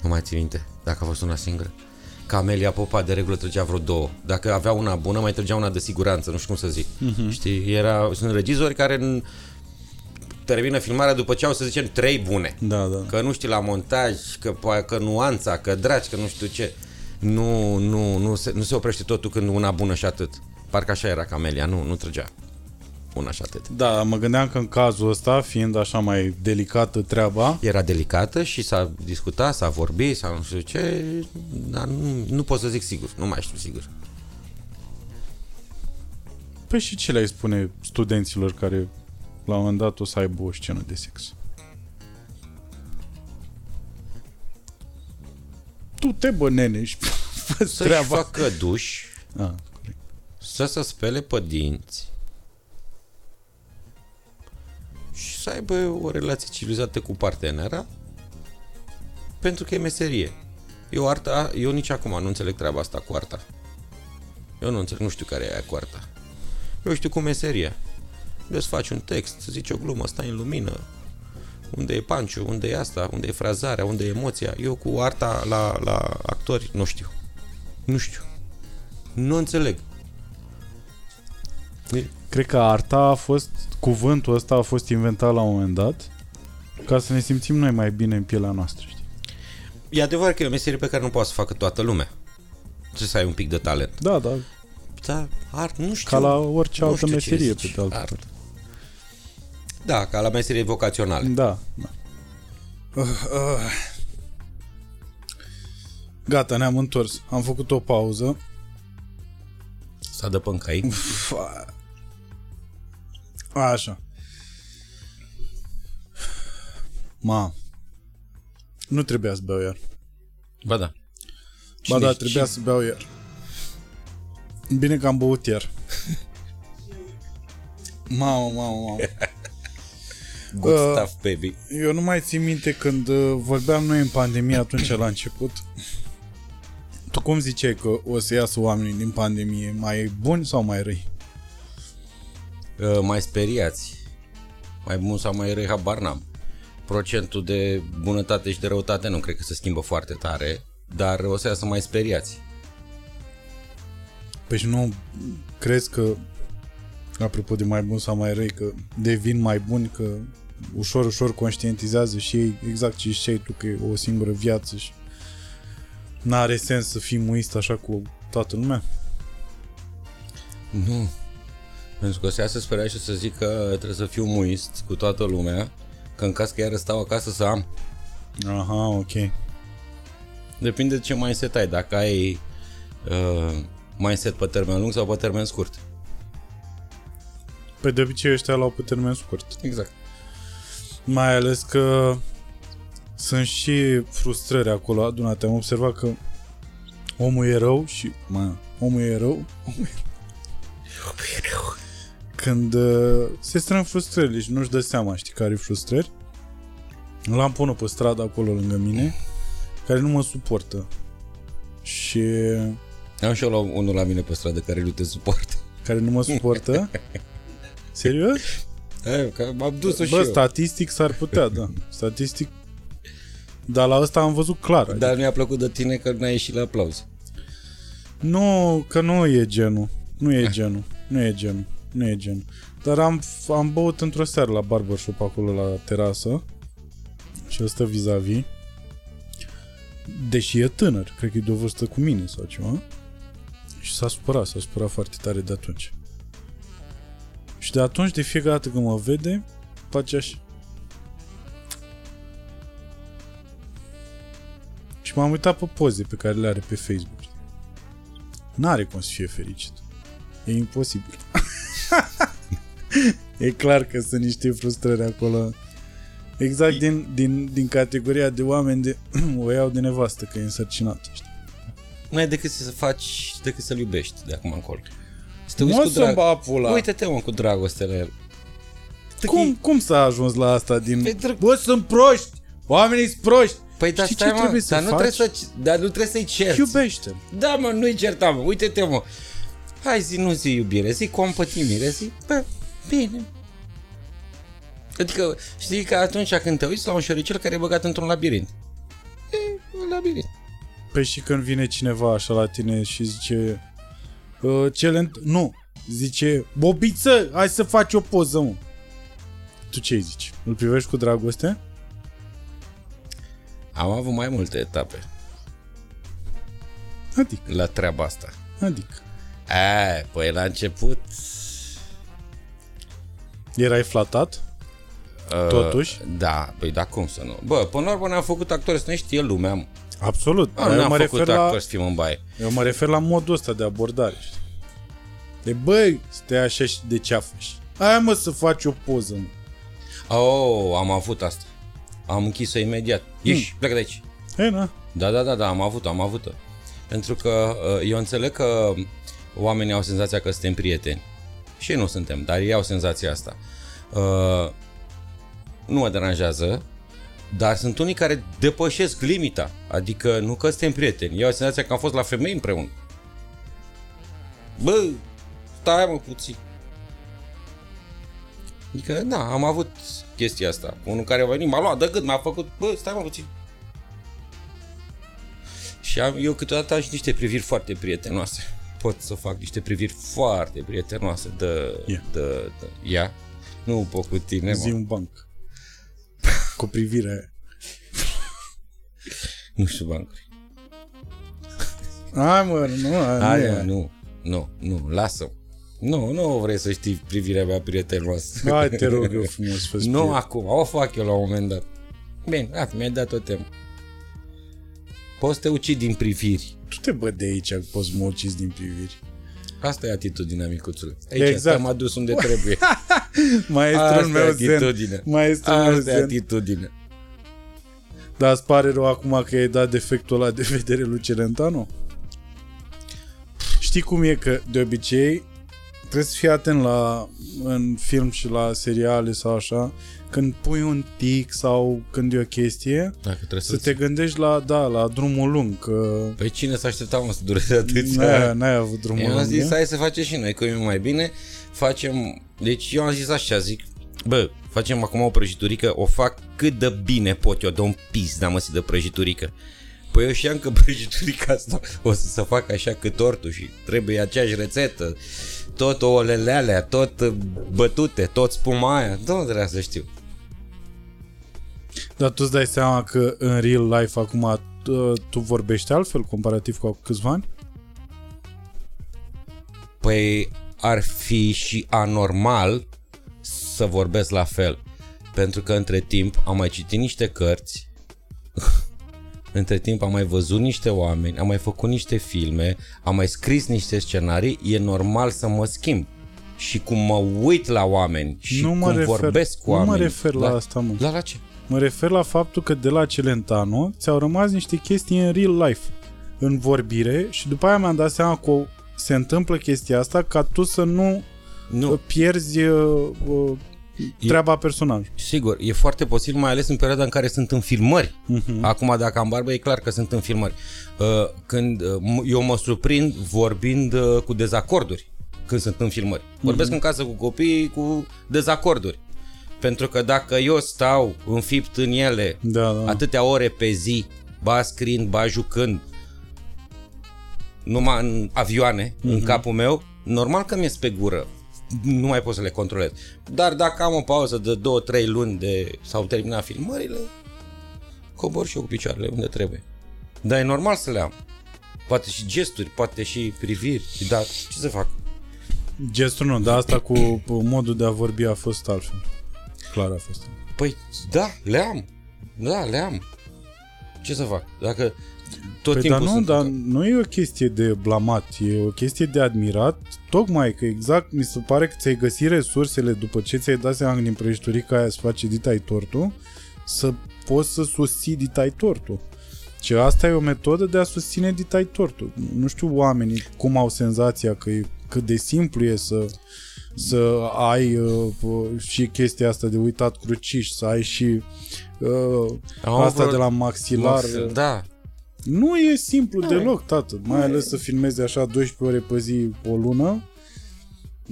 Nu mai țin minte dacă a fost una singură. Camelia Popa de regulă trăgea vreo două. Dacă avea una bună, mai trăgea una de siguranță, nu știu cum să zic. Mhm. Știi, era, sunt regizori care în, termină filmarea după ce au, să zicem, trei bune. Da, da. Că nu știi la montaj, că, po- că nuanța, că dragi, că nu știu ce. Nu, nu, nu, se, nu se oprește totul când una bună și atât. Parcă așa era Camelia, nu, nu trăgea. Una și atât. Da, mă gândeam că în cazul ăsta, fiind așa mai delicată treaba, Era delicată și s-a discutat, s-a vorbit, sau nu știu ce, dar nu, nu pot să zic sigur, nu mai știu sigur. păi și ce le-ai spune studenților care la un moment dat o să aibă o scenă de sex? Tu te bă, nene, și fă Să-și treaba. facă duș, Ah, corect. să se spele pe dinți și să aibă o relație civilizată cu partenera pentru că e meserie. Eu, arta, eu nici acum nu înțeleg treaba asta cu arta. Eu nu înțeleg, nu știu care e aia cu arta. Eu știu cu meseria. Eu să faci un text, să zici o glumă, stai în lumină, unde e panciu, unde e asta, unde e frazarea, unde e emoția. Eu cu arta la, la actori nu știu. Nu știu. Nu înțeleg. Cred că arta a fost, cuvântul ăsta a fost inventat la un moment dat ca să ne simțim noi mai bine în pielea noastră, știi? E adevărat că e o meserie pe care nu poate să facă toată lumea. Trebuie să ai un pic de talent. Da, da, Da, art, nu știu. ca la orice nu altă știu ce meserie zici. pe de altă Art. parte. Da, ca la meserie vocaționale. Da, da. Uh, uh. Gata, ne-am întors. Am făcut o pauză. Să adăpăm cai. Așa. Ma, nu trebuia să beau iar. Ba da. Ba Cine- da, trebuia să beau iar. Bine că am băut iar. Mamă, mamă, mamă. Good Uh, stuff, baby. Eu nu mai țin minte când uh, vorbeam noi în pandemie atunci la început. Tu cum ziceai că o să iasă oamenii din pandemie? Mai buni sau mai răi? Uh, mai speriați. Mai bun sau mai răi, habar n-am. Procentul de bunătate și de răutate nu cred că se schimbă foarte tare, dar o să iasă mai speriați. Păi și nu crezi că, apropo de mai bun sau mai răi, că devin mai buni, că ușor, ușor conștientizează și ei exact ce ziceai tu, că e o singură viață și n-are sens să fii muist așa cu toată lumea? Nu. Pentru că o să iasă speria și să zic că trebuie să fiu muist cu toată lumea, că în caz că iară stau acasă să am. Aha, ok. Depinde de ce mindset ai, dacă ai uh, mindset pe termen lung sau pe termen scurt. Pe de obicei ăștia la pe termen scurt. Exact. Mai ales că sunt și frustrări acolo adunate. Am observat că omul e rău și... Mă, omul e rău. Omul e rău. Când uh, se strâng frustrările și nu-și dă seama, știi, care frustrări. L-am pus pe stradă acolo lângă mine, care nu mă suportă. Și Am și eu la unul la mine pe stradă care nu te suportă. care nu mă suportă. Serios? Aia, că m-am dus-o și Bă, eu. statistic s-ar putea, da. Statistic. Dar la ăsta am văzut clar. Adică Dar mi-a plăcut de tine că n-ai ieșit la aplauze. Nu, că nu e genul. Nu e genul. Nu e genul. Nu e genul. Dar am, am băut într-o seară la barbershop acolo la terasă și ăsta vis-a-vis. Deși e tânăr, cred că e de o vârstă cu mine sau ceva. Și s-a supărat, s-a supărat foarte tare de atunci. Și de atunci, de fiecare dată când mă vede, face așa. Și m-am uitat pe poze pe care le are pe Facebook. N-are cum să fie fericit. E imposibil. e clar că sunt niște frustrări acolo. Exact din, din, din categoria de oameni de o iau de nevastă că e însărcinată. Știi? Nu ai decât să faci, decât să-l iubești de acum încolo. Să te Nu uiți o cu să-mi drag... ba pula. Uite-te, mă, cu dragoste la el. Cum, cum s-a ajuns la asta din... Pentru- Bă, sunt proști! Oamenii sunt proști! Păi, dar Știi stai, ce mă, trebuie să dar nu faci? trebuie să, dar nu trebuie să-i cerți. Iubește-l. Da, mă, nu-i certa, mă. Uite-te, mă. Hai zi, nu zi iubire, zi compătimire, zi, bă, bine. Adică, știi că atunci când te uiți la un șoricel care e băgat într-un labirint. E, un labirint. Păi și când vine cineva așa la tine și zice uh, cele înt- Nu, zice Bobiță, hai să faci o poză, mă. Tu ce îi zici? Îl privești cu dragoste? Am avut mai multe etape Adică, la treaba asta. adică. A, păi la început... Erai flatat? Uh, Totuși? Da, păi da, cum să nu? Bă, până la urmă ne-am făcut actori să ne știe lumea, mă. Absolut. Ah, Dar eu, ne-am mă făcut refer la, actori să fim în baie. eu mă refer la modul ăsta de abordare. Știi? De băi, stai așa și de ceafă. și- Hai mă să faci o poză, mă. Oh, am avut asta. Am închis-o imediat. Ieși, plecă de aici. E, na. Da, da, da, da, am avut-o, am avut-o. Pentru că uh, eu înțeleg că oamenii au senzația că suntem prieteni. Și nu suntem, dar ei au senzația asta. Uh, nu mă deranjează, dar sunt unii care depășesc limita. Adică nu că suntem prieteni. Eu au senzația că am fost la femei împreună. Bă, stai mă puțin. Adică, da, am avut chestia asta. Unul care a venit, m-a luat de gât, m-a făcut, bă, stai mă puțin. Și am, eu câteodată am și niște priviri foarte prietenoase. Pot să fac niște priviri foarte prietenoase de, Ia. de, de ea. Nu pot cu tine, Zi mă. un banc. Cu privirea aia. Nu știu bancuri. Hai mă, nu, aia Hai, nu, mă, e. nu, nu, nu, lasă Nu, nu vrei să știi privirea mea prietenoasă. Hai, te rog eu frumos, fă Nu acum, o fac eu la un moment dat. Bine, gata, mi-ai dat o temă. Poți să te ucid din priviri. Tu te bă de aici, că poți să mă ucizi din priviri. Asta e atitudinea, micuțule. Aici Exact. exact. te-am adus unde trebuie. Maestrul Asta e meu zen. atitudine. Maestrul meu Asta e zen. atitudine. Dar îți pare rău acum că ai dat defectul ăla de vedere lui Celentano? Știi cum e că de obicei trebuie să fii atent la în film și la seriale sau așa, când pui un tic sau când e o chestie, Dacă trebuie să te gândești la, da, la drumul lung, că Păi cine s-a aștepta mă să dureze atâția n-ai, n-ai avut drumul Eu am lung. zis, e? hai să facem și noi, că e mai bine. Facem, deci eu am zis așa, zic, bă, facem acum o prăjiturică, o fac cât de bine pot eu, dă un pis, da mă, de prăjiturică. Păi eu știam că prăjiturica asta o să se facă așa cât tortul și trebuie aceeași rețetă, tot ouălele alea, tot uh, bătute, tot spuma aia, da, trebuia să știu. Dar tu îți dai seama că în real life acum tu, tu vorbești altfel comparativ cu acum câțiva ani? Păi ar fi și anormal să vorbesc la fel. Pentru că între timp am mai citit niște cărți, între timp am mai văzut niște oameni, am mai făcut niște filme, am mai scris niște scenarii, e normal să mă schimb. Și cum mă uit la oameni și Nu mă cum refer- vorbesc cu nu mă oameni. refer la asta, mă. La, la ce? Mă refer la faptul că de la Celentano ți-au rămas niște chestii în real life, în vorbire și după aia mi-am dat seama că se întâmplă chestia asta ca tu să nu Nu, pierzi uh, uh, treaba personajului. Sigur, e foarte posibil, mai ales în perioada în care sunt în filmări. Mhm. Uh-huh. Acum, dacă am barbă, e clar că sunt în filmări. Uh, când uh, m- eu mă surprind vorbind uh, cu dezacorduri când sunt în filmări. Vorbesc uh-huh. în casă cu copiii cu dezacorduri. Pentru că dacă eu stau înfipt în ele Da, da. atâtea ore pe zi, ba scriind, ba jucând, numai în avioane, uh-huh. în capul meu, normal că mi-e pe gură. Nu mai pot să le controlez. Dar dacă am o pauză de 2-3 luni de s-au terminat filmările, cobor și eu cu picioarele unde trebuie. Dar e normal să le am. Poate și gesturi, poate și priviri, dar ce să fac? Gestul nu, dar asta cu cu modul de a vorbi a fost altfel. Clar a fost. Păi da, le am. Da, le am. Ce să fac? Dacă tot Păi, timpul dar nu, sunt dar în- nu e o chestie de blamat, e o chestie de admirat, tocmai că exact mi se pare că ți-ai găsit resursele după ce ți-ai dat seama că din prăjiturica aia să face ditai tortul, să poți să susții ditai tortul. Și asta e o metodă de a susține ditai tortul. Nu știu oamenii cum au senzația că e, cât de simplu e să să ai uh, p- și chestia asta de uitat cruciș, să ai și uh, Am asta vreo- de la maxilar. Da, Nu e simplu deloc, tată. Mai ales să filmezi așa 12 ore pe zi o lună.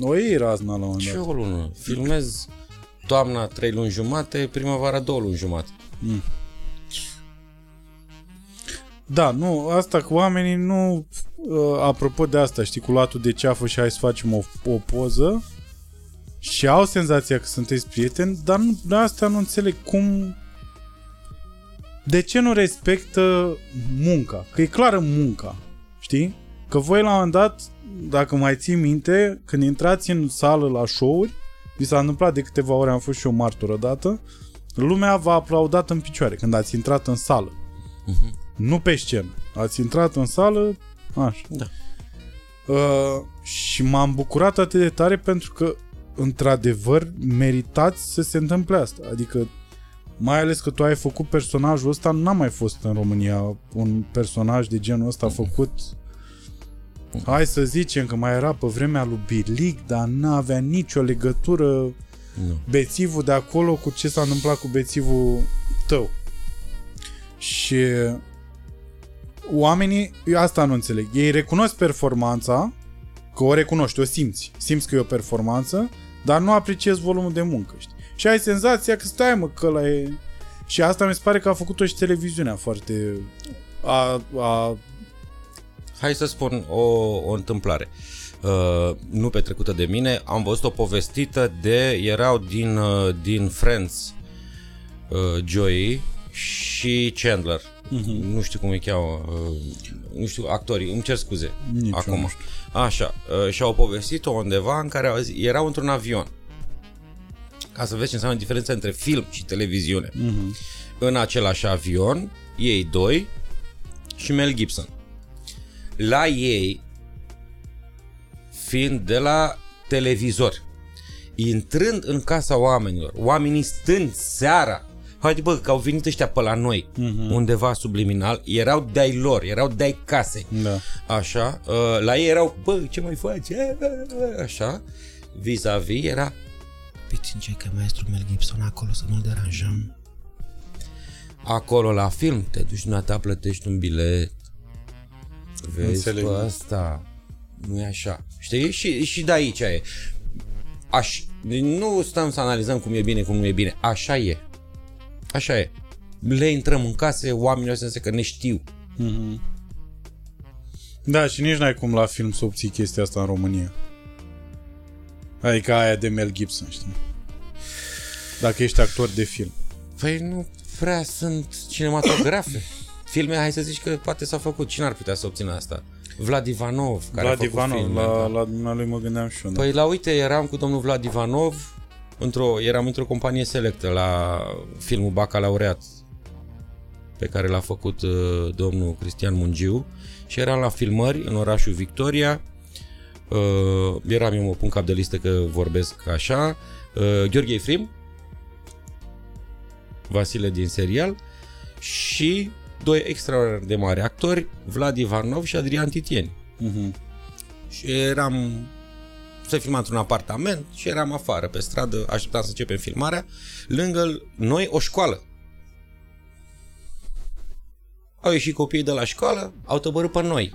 O iei razna la un moment Ce dat. o lună? Filmez toamna 3 luni jumate, primăvara 2 luni jumate. Da, nu, asta cu oamenii nu... Uh, apropo de asta, știi, cu latul de ceafă și hai să facem o, o poză și au senzația că sunteți prieteni, dar nu, de asta nu înțeleg cum... De ce nu respectă munca? Că e clară munca, știi? Că voi la un moment dat, dacă mai ții minte, când intrați în sală la show-uri, mi s-a întâmplat de câteva ori, am fost și eu martor odată, lumea v-a aplaudat în picioare când ați intrat în sală. Nu pe scenă. Ați intrat în sală, așa. Da. Uh, și m-am bucurat atât de tare pentru că, într-adevăr, meritați să se întâmple asta. Adică, mai ales că tu ai făcut personajul ăsta, n-a mai fost în România un personaj de genul ăsta făcut Hai să zicem că mai era pe vremea lui Bilic, dar n-avea nicio legătură Nu. bețivul de acolo cu ce s-a întâmplat cu bețivul tău. Și oamenii, eu asta nu înțeleg, ei recunosc performanța, că o recunoști, o simți, simți că e o performanță, dar nu apreciezi volumul de muncă, știi? Și ai senzația că stai mă, că ăla e... Și asta mi se pare că a făcut-o și televiziunea foarte... A, a, Hai să spun o, o întâmplare. Uh, nu petrecută de mine, am văzut-o povestită de, erau din, uh, din Friends, uh, Joey și Chandler. Uh-huh. Nu știu cum îi cheamă, uh, nu știu, actorii, îmi cer scuze Nici eu acum. nu Așa, uh, și au povestit-o undeva în care au zis, erau într-un avion. Ca să vezi ce înseamnă diferența între film și televiziune. uh-huh. În același avion, ei doi și Mel Gibson. La ei, fiind de la televizor, intrând în casa oamenilor, oamenii stând seara haide bă, că au venit ăștia pe la noi, mm-hmm. undeva subliminal, erau de-ai lor, erau de-ai case. Da. Așa, uh, la ei erau, bă, ce mai faci? Eh, eh, eh, Așa, vis-a-vis era, Piți ce că maestru Mel Gibson acolo să nu-l deranjăm. Acolo la film te duci ta plătești un bilet. Vezi Înțeleg. pe asta. Nu e așa. Știi? Și, și de aici e. Aș, nu stăm să analizăm cum e bine, cum nu e bine. Așa e. Așa e. Le intrăm în case, oamenii ăștia că ne știu. Da, și nici n-ai cum la film să obții chestia asta în România. Adică aia de Mel Gibson, știi? Dacă ești actor de film. Păi nu prea sunt cinematografe. Filme, hai să zici că poate s-a făcut. Cine ar putea să obțină asta? Vlad Ivanov, care Vlad a făcut Ivanov, filme, la, da. la dumnealui mă gândeam și eu. da. Păi la uite, eram cu domnul Vlad Ivanov, într-o, eram într-o companie selectă la filmul Bacalaureat pe care l-a făcut uh, domnul Cristian Mungiu și eram la filmări în orașul Victoria. Uh, eram eu mă pun cap de listă că vorbesc așa. Uh, Gheorghe Efrim, Vasile din serial și doi extraordinar de mari actori, Vlad Ivanov și Adrian Titieni. Mhm. Și eram se filma într-un apartament și eram afară pe stradă, așteptam să începem filmarea, lângă noi o școală. Au ieșit copiii de la școală, au tăbărât pe noi.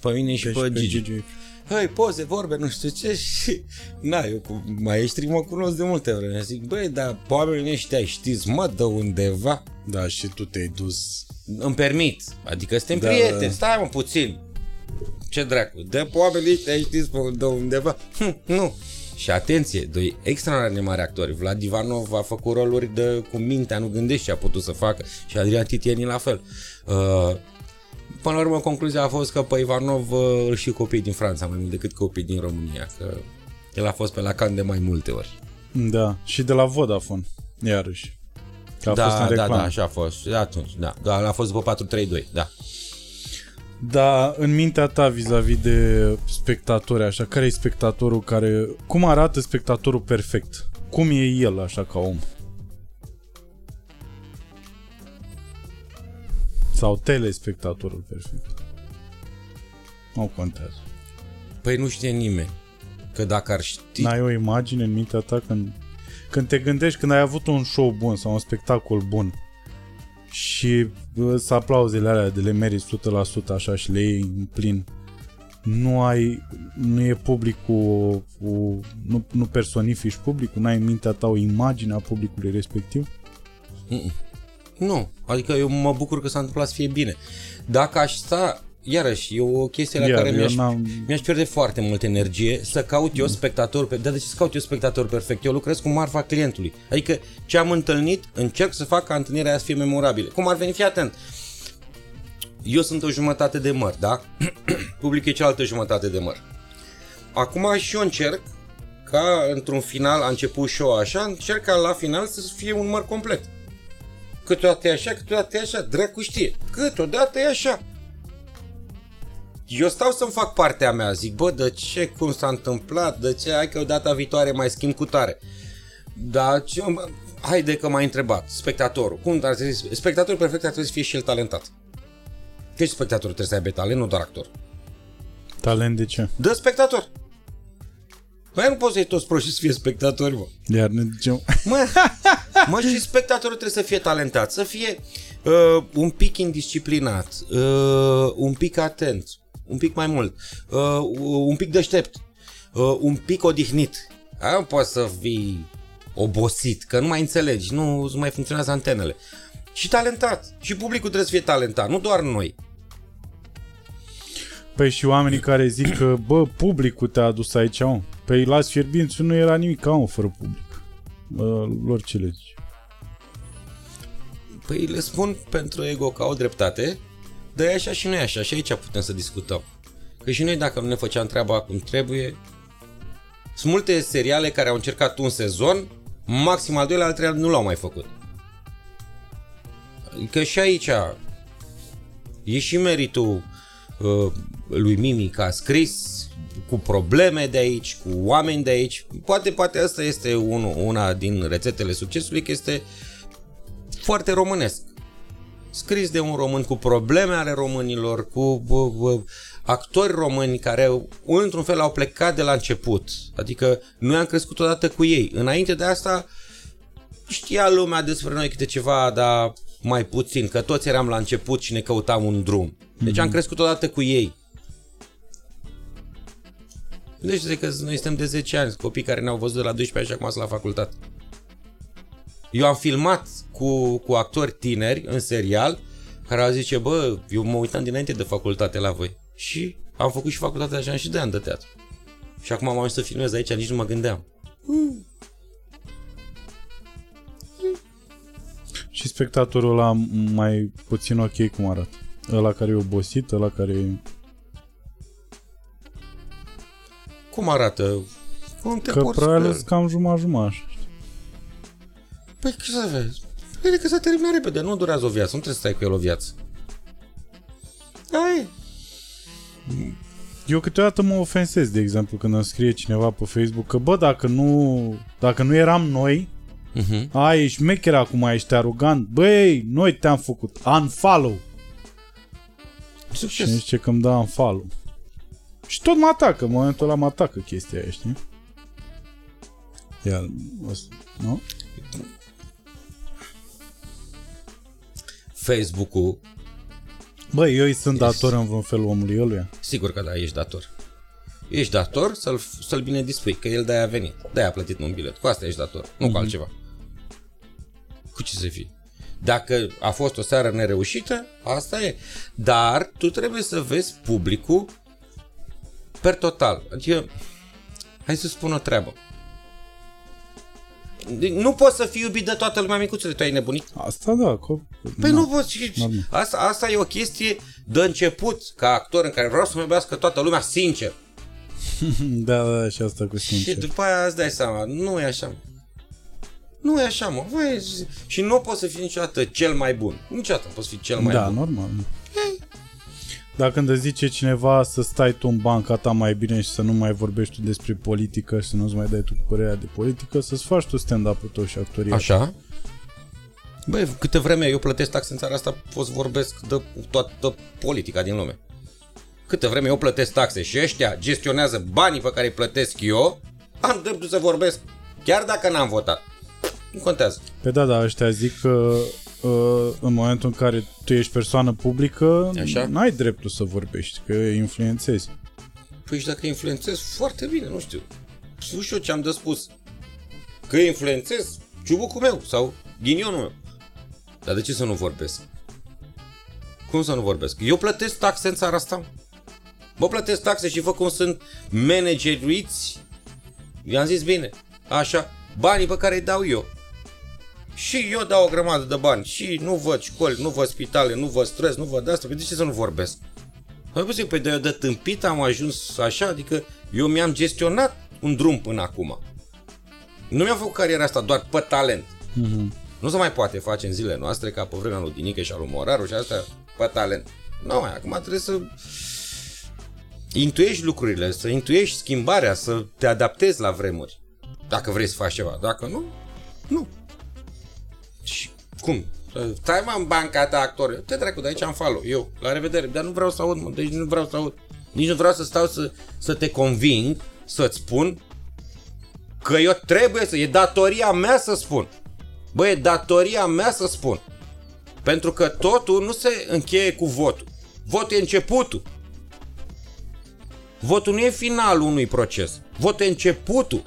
Pe mine și Deci pe pe Gigi. Gigi. Hăi, poze, vorbe, nu știu ce și... Na, eu cu maestrii mă cunosc de multe vreme. Zic, băi, dar pe oamenii ăștia știți, mă, de undeva. Da, și tu te-ai dus. Îmi permit. Adică suntem Da, prieteni. da. Stai mă puțin. Ce dracu. De pe oamenii ăștia știți pe de undeva. Hm, nu. Și atenție, doi extraordinar de mari actori. Vlad Ivanov a făcut roluri de cu mintea, nu gândești ce a putut să facă. Și Adrian Titieni la fel. Uh, până la urmă, concluzia a fost că pe Ivanov uh, îl și copii din Franța mai mult decât copii din România. Că el a fost pe la can de mai multe ori. Da, și de la Vodafone, iarăși. Că a da, fost în da, reclamă. da, așa a fost. Atunci, da. Da, a fost după 432, da. Dar în mintea ta vis-a-vis de spectatori, așa, care e spectatorul care... Cum arată spectatorul perfect? Cum e el, așa, ca om? Sau telespectatorul perfect? Nu contează. Păi nu știe nimeni. Că dacă ar ști... N-ai o imagine în mintea ta când, când te gândești, când ai avut un show bun sau un spectacol bun și bă, să aplauzele alea de le meriți 100% așa și le iei în plin. Nu ai nu e publicul o, nu, nu personifici publicul, n-ai în mintea ta o imagine a publicului respectiv? Nu, adică eu mă bucur că s-a întâmplat să fie bine. Dacă aș sta, iarăși, e o chestie la Iar, care eu mi-aș, n-am- mi-aș pierde foarte multă energie să caut eu spectator, pe, dar de ce să caut eu spectator perfect? Eu lucrez cu marfa clientului. Adică ce am întâlnit, încerc să fac ca întâlnirea aia să fie memorabilă. Cum ar veni, fii atent. Eu sunt o jumătate de măr, da? Publicul e cealaltă jumătate de măr. Acum și eu încerc ca într-un final, a început show așa, încerc ca la final să fie un măr complet. Câteodată e așa, câteodată e așa, dracu știe. Câteodată e așa. Eu stau să-mi fac partea mea, zic, bă, de ce, cum s-a întâmplat, de ce, hai că o data viitoare mai schimb cu tare. Dar, ce, mă, haide că m-ai întrebat, spectatorul, cum ar trebui, să- spectatorul perfect ar trebui să fie și el talentat. Că și spectatorul trebuie să aibă talent, nu doar actor. talent de ce? Dă spectator! Păi nu poți să-i toți proști să fie spectatori, mă. iar ne zicem Mă, mă și spectatorul trebuie să fie talentat, să fie uh, un pic indisciplinat, uh, un pic atent, un pic mai mult, uh, un pic deștept, uh, un pic odihnit. Aia nu poți să fii obosit, că nu mai înțelegi, nu îți mai funcționează antenele. Și talentat. Și publicul trebuie să fie talentat, nu doar noi. Păi și oamenii care zic că, bă, publicul te-a adus aici, om. Păi las fierbinți, nu era nimic ca om fără public. Bă, lor ce le zici? Păi le spun pentru ego că au dreptate, dar e așa și nu e așa, și aici putem să discutăm. Că și noi dacă nu ne făceam treaba cum trebuie, sunt multe seriale care au încercat un sezon, maxim al doilea, al treilea nu l-au mai făcut. Adică și aici e și meritul uh, lui Mimi că a scris, cu probleme de aici, cu oameni de aici. Poate, poate asta este un, una din rețetele succesului, că este foarte românesc. Scris de un român cu probleme ale românilor, cu bă, bă, actori români care într-un fel au plecat de la început. Adică noi am crescut odată cu ei. Înainte de asta știa lumea despre noi câte ceva, dar mai puțin, că toți eram la început și ne căutam un drum. Deci mm-hmm. am crescut odată cu ei. Deci de că noi suntem de 10 ani, copii care ne-au văzut de la 12 ani și acum sunt la facultate. Eu am filmat cu, cu actori tineri în serial care au zice, bă, eu mă uitam dinainte de facultate la voi. Și am făcut și facultatea așa și de ani de teatru. Și acum am ajuns să filmez aici, nici nu mă gândeam. Mm. Și spectatorul ăla mai puțin ok cum arată? Ăla care e obosit, ăla care e... Cum arată? Cum te Că probabil sunt cam jumătate Păi ce să vezi? Vede că se termină repede, nu durează o viață, nu trebuie să stai cu el o viață. Ai. Eu câteodată mă ofensez, de exemplu, când îmi scrie cineva pe Facebook că, bă, dacă nu, dacă nu eram noi, Uh-huh. Ai, ești mecher acum, ești arogant. Băi, noi te-am făcut. Unfollow. Succes. Și zice că îmi da unfollow. Și tot mă atacă. În momentul ăla mă atacă chestia aia, știi? Iar, nu? Facebook-ul Băi, eu îi sunt yes. dator în vreun fel omului ăluia? Sigur că da, ești dator. Ești dator să-l, să-l bine dispui, că el de-aia a venit. De-aia a plătit un bilet. Cu asta ești dator, nu mm-hmm. cu mhm. altceva. Cu ce să fii? Dacă a fost o seară nereușită, asta e. Dar tu trebuie să vezi publicul per total. Adică, hai să spun o treabă. Nu poți să fii iubit de toată lumea, micuțule, tu ai nebunit? Asta da, că... Păi nu poți. Asta, asta e o chestie de început, ca actor în care vreau să mă iubească toată lumea sincer. da, da, și asta cu sincer. Și după aia îți dai seama, nu e așa. Nu e așa, mă. Vai, și nu poți să fii niciodată cel mai bun. Niciodată nu poți fi cel mai da, bun. Da, normal. Hey. Dacă când îți zice cineva să stai tu în banca ta mai bine și să nu mai vorbești tu despre politică și să nu-ți mai dai tu părerea de politică, să-ți faci tu stand-up-ul tău și actoria. Așa? Băi, câte vreme eu plătesc taxe în țara asta, pot să vorbesc de toată politica din lume. Câte vreme eu plătesc taxe și ăștia gestionează banii pe care îi plătesc eu, am dreptul să vorbesc, chiar dacă n-am votat. Nu contează. Pe da, da, ăștia zic că uh, în momentul în care tu ești persoană publică, Așa? n-ai dreptul să vorbești, că influențezi. Păi și dacă influențez, foarte bine, nu știu. Nu știu ce am de spus. Că influențez ciubucul meu sau ghinionul meu. Dar de ce să nu vorbesc? Cum să nu vorbesc? Eu plătesc taxe în țara asta. Mă plătesc taxe și văd cum sunt manageriți. I-am zis bine. Așa, banii pe care îi dau eu. Și eu dau o grămadă de bani și nu văd școli, nu văd spitale, nu văd stres, nu văd asta. Păi de ce să nu vorbesc? Păi zic, păi de, de tâmpit am ajuns așa, adică eu mi-am gestionat un drum până acum. Nu mi-am făcut cariera asta doar pe talent. Mm-hmm. Nu se mai poate face în zilele noastre ca pe vremea lui Dinică și al lui Moraru și asta pe talent. Nu, mai acum trebuie să intuiești lucrurile, să intuiești schimbarea, să te adaptezi la vremuri. Dacă vrei să faci ceva. Dacă nu, nu. Și cum? Stai mă în banca ta actor. Te dracu, de aici am follow. Eu, la revedere. Dar nu vreau să aud, mă. Deci nu vreau să aud. Nici nu vreau să stau să, să te conving, să-ți spun că eu trebuie să... E datoria mea să spun. Bă, e datoria mea să spun. Pentru că totul nu se încheie cu votul. Votul e începutul. Votul nu e finalul unui proces. Votul e începutul.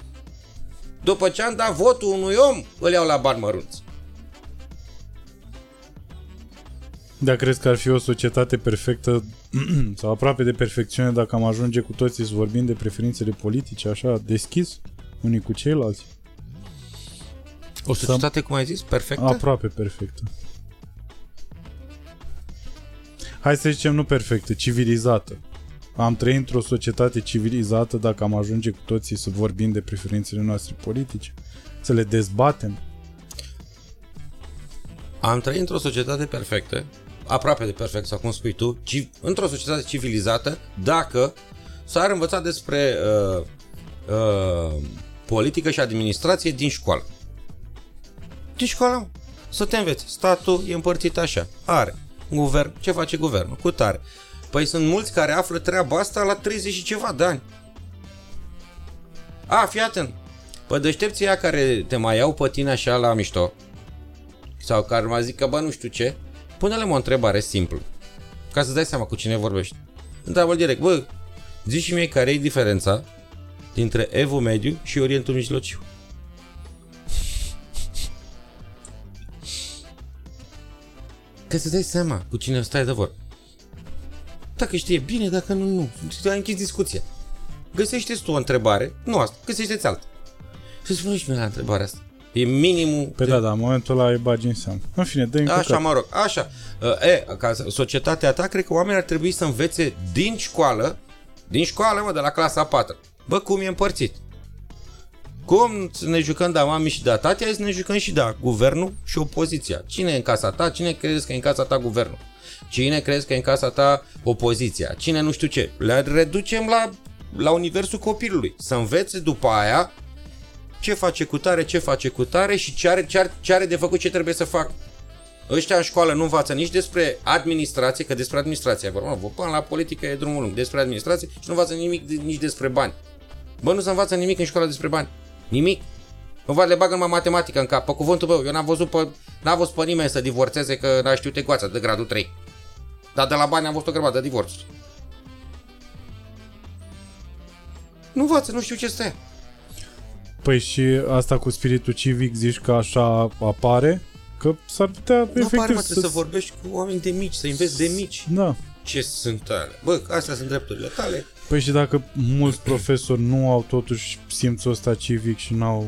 După ce am dat votul unui om, îl iau la bani mărunți. Dar crezi că ar fi o societate perfectă sau aproape de perfecțiune dacă am ajunge cu toții să vorbim de preferințele politice așa deschis unii cu ceilalți? O societate, cum ai zis, perfectă? Aproape perfectă. Hai să zicem nu perfectă, civilizată. Am trăit într-o societate civilizată dacă am ajunge cu toții să vorbim de preferințele noastre politice, să le dezbatem. Am trăit într-o societate perfectă, aproape de perfect, sau cum spui tu, ci, într-o societate civilizată, dacă S-ar învăța despre uh, uh, politică și administrație din școală. Din școală, mă. Să te înveți. Statul e împărțit așa. Are. Guvern. Ce face guvernul? Cu tare. Păi sunt mulți care află treaba asta la 30 și ceva de ani. A, fii atent. Păi deștepții aia care te mai iau pe tine așa la mișto, sau care mă zic că bă nu știu ce, pune-le o întrebare simplă, ca să dai seama cu cine vorbești. Întreabă direct, bă, zi și mie care e diferența dintre Evul Mediu și Orientul Mijlociu. Ca să dai seama cu cine stai de vorbă. Dacă știe bine, dacă nu, nu. Ai închis discuția. Găsește tu o întrebare, nu asta, găsește-ți alta. Și spune și mie la întrebarea asta. E minimul... Pe de... da, da, în momentul ăla e bagi în seamă. În fine, dă Așa, mă rog, așa. E, ca societatea ta, cred că oamenii ar trebui să învețe din școală, din școală, mă, de la clasa 4. Bă, cum e împărțit? Cum ne jucăm de mami și de tati, hai să ne jucăm și de guvernul și opoziția. Cine e în casa ta? Cine crezi că e în casa ta guvernul? Cine crezi că e în casa ta opoziția? Cine nu știu ce? Le reducem la, la universul copilului. Să învețe după aia ce face cu tare, ce face cu tare și ce are, ce are, ce are de făcut, ce trebuie să fac. Ăștia în școală nu învață nici despre administrație, că despre administrație e vorba. Până la politică e drumul lung. Despre administrație și nu învață nimic nici despre bani. Bă, nu se învață nimic în școală despre bani. Nimic. Nu le bagă numai matematică în cap. Pe cuvântul meu, eu n-am văzut pe, n-am văzut pe nimeni să divorțeze că n-a știut ecuația de gradul 3. Dar de la bani am văzut o grămadă de divorțuri. Nu învață, nu știu ce stă. Păi și asta cu spiritul civic zici că așa apare? Că s-ar putea nu efectiv apare, mă, să... să vorbești cu oameni de mici, să înveți de mici. Da. Ce sunt tale? Bă, astea sunt drepturile tale. Păi și dacă mulți profesori nu au totuși simțul ăsta civic și nu au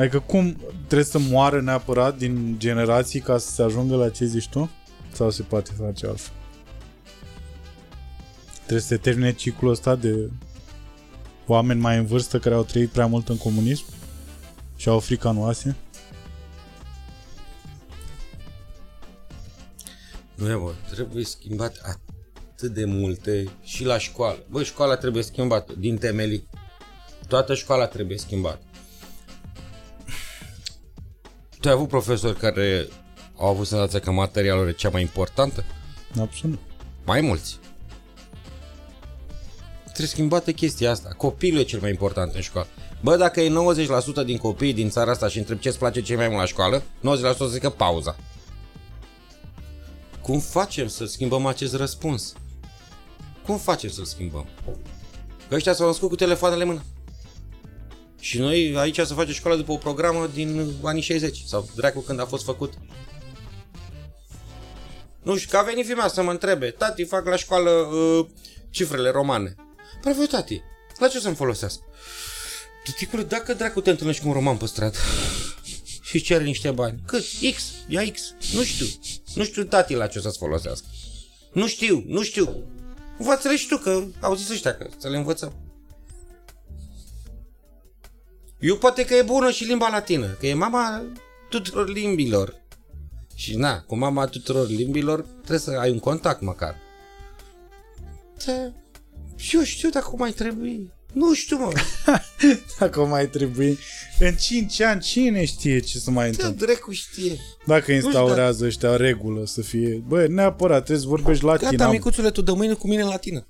Adică cum trebuie să moară neapărat din generații ca să se ajungă la ce zici tu? Sau se poate face altfel? Trebuie să se termine ciclul ăsta de oameni mai în vârstă care au trăit prea mult în comunism și au frica noastră? Nu e, bă, trebuie schimbat atât de multe și la școală. Bă, școala trebuie schimbată din temelii. Toată școala trebuie schimbată. Tu ai avut profesori care au avut senzația că materialul e cea mai importantă? Absolut. Mai mulți. Trebuie schimbată chestia asta. Copilul e cel mai important în școală. Bă, dacă e 90% din copiii din țara asta și întreb ce-ți place cel mai mult la școală, 90% zică pauza. Cum facem să schimbăm acest răspuns? Cum facem să-l schimbăm? Că ăștia s-au născut cu telefoanele în mână. Și noi aici să facem școală după o programă din anii 60 sau dracu când a fost făcut. Nu știu, că a venit fimea să mă întrebe, tati, fac la școală uh, cifrele romane. Păi voi, tati, la ce să-mi folosesc? Tăticule, dacă dracu te întâlnești cu un roman pe stradă și cere niște bani, cât? X, ia X, nu știu. Nu știu, tati, la ce să-ți folosească. Nu știu, nu știu. Învață-le și tu, că au zis ăștia că să le învățăm. Eu poate că e bună și limba latină, că e mama tuturor limbilor. Și na, cu mama tuturor limbilor trebuie să ai un contact măcar. Da. Și eu știu dacă mai trebuie. Nu știu, mă. dacă mai trebuie. În 5 ani, cine știe ce să mai întâmple? Da, dracu știe. Dacă instaurează ăștia regulă să fie... Bă, neapărat, trebuie să vorbești latină. Gata, micuțule, tu de mâine cu mine latină.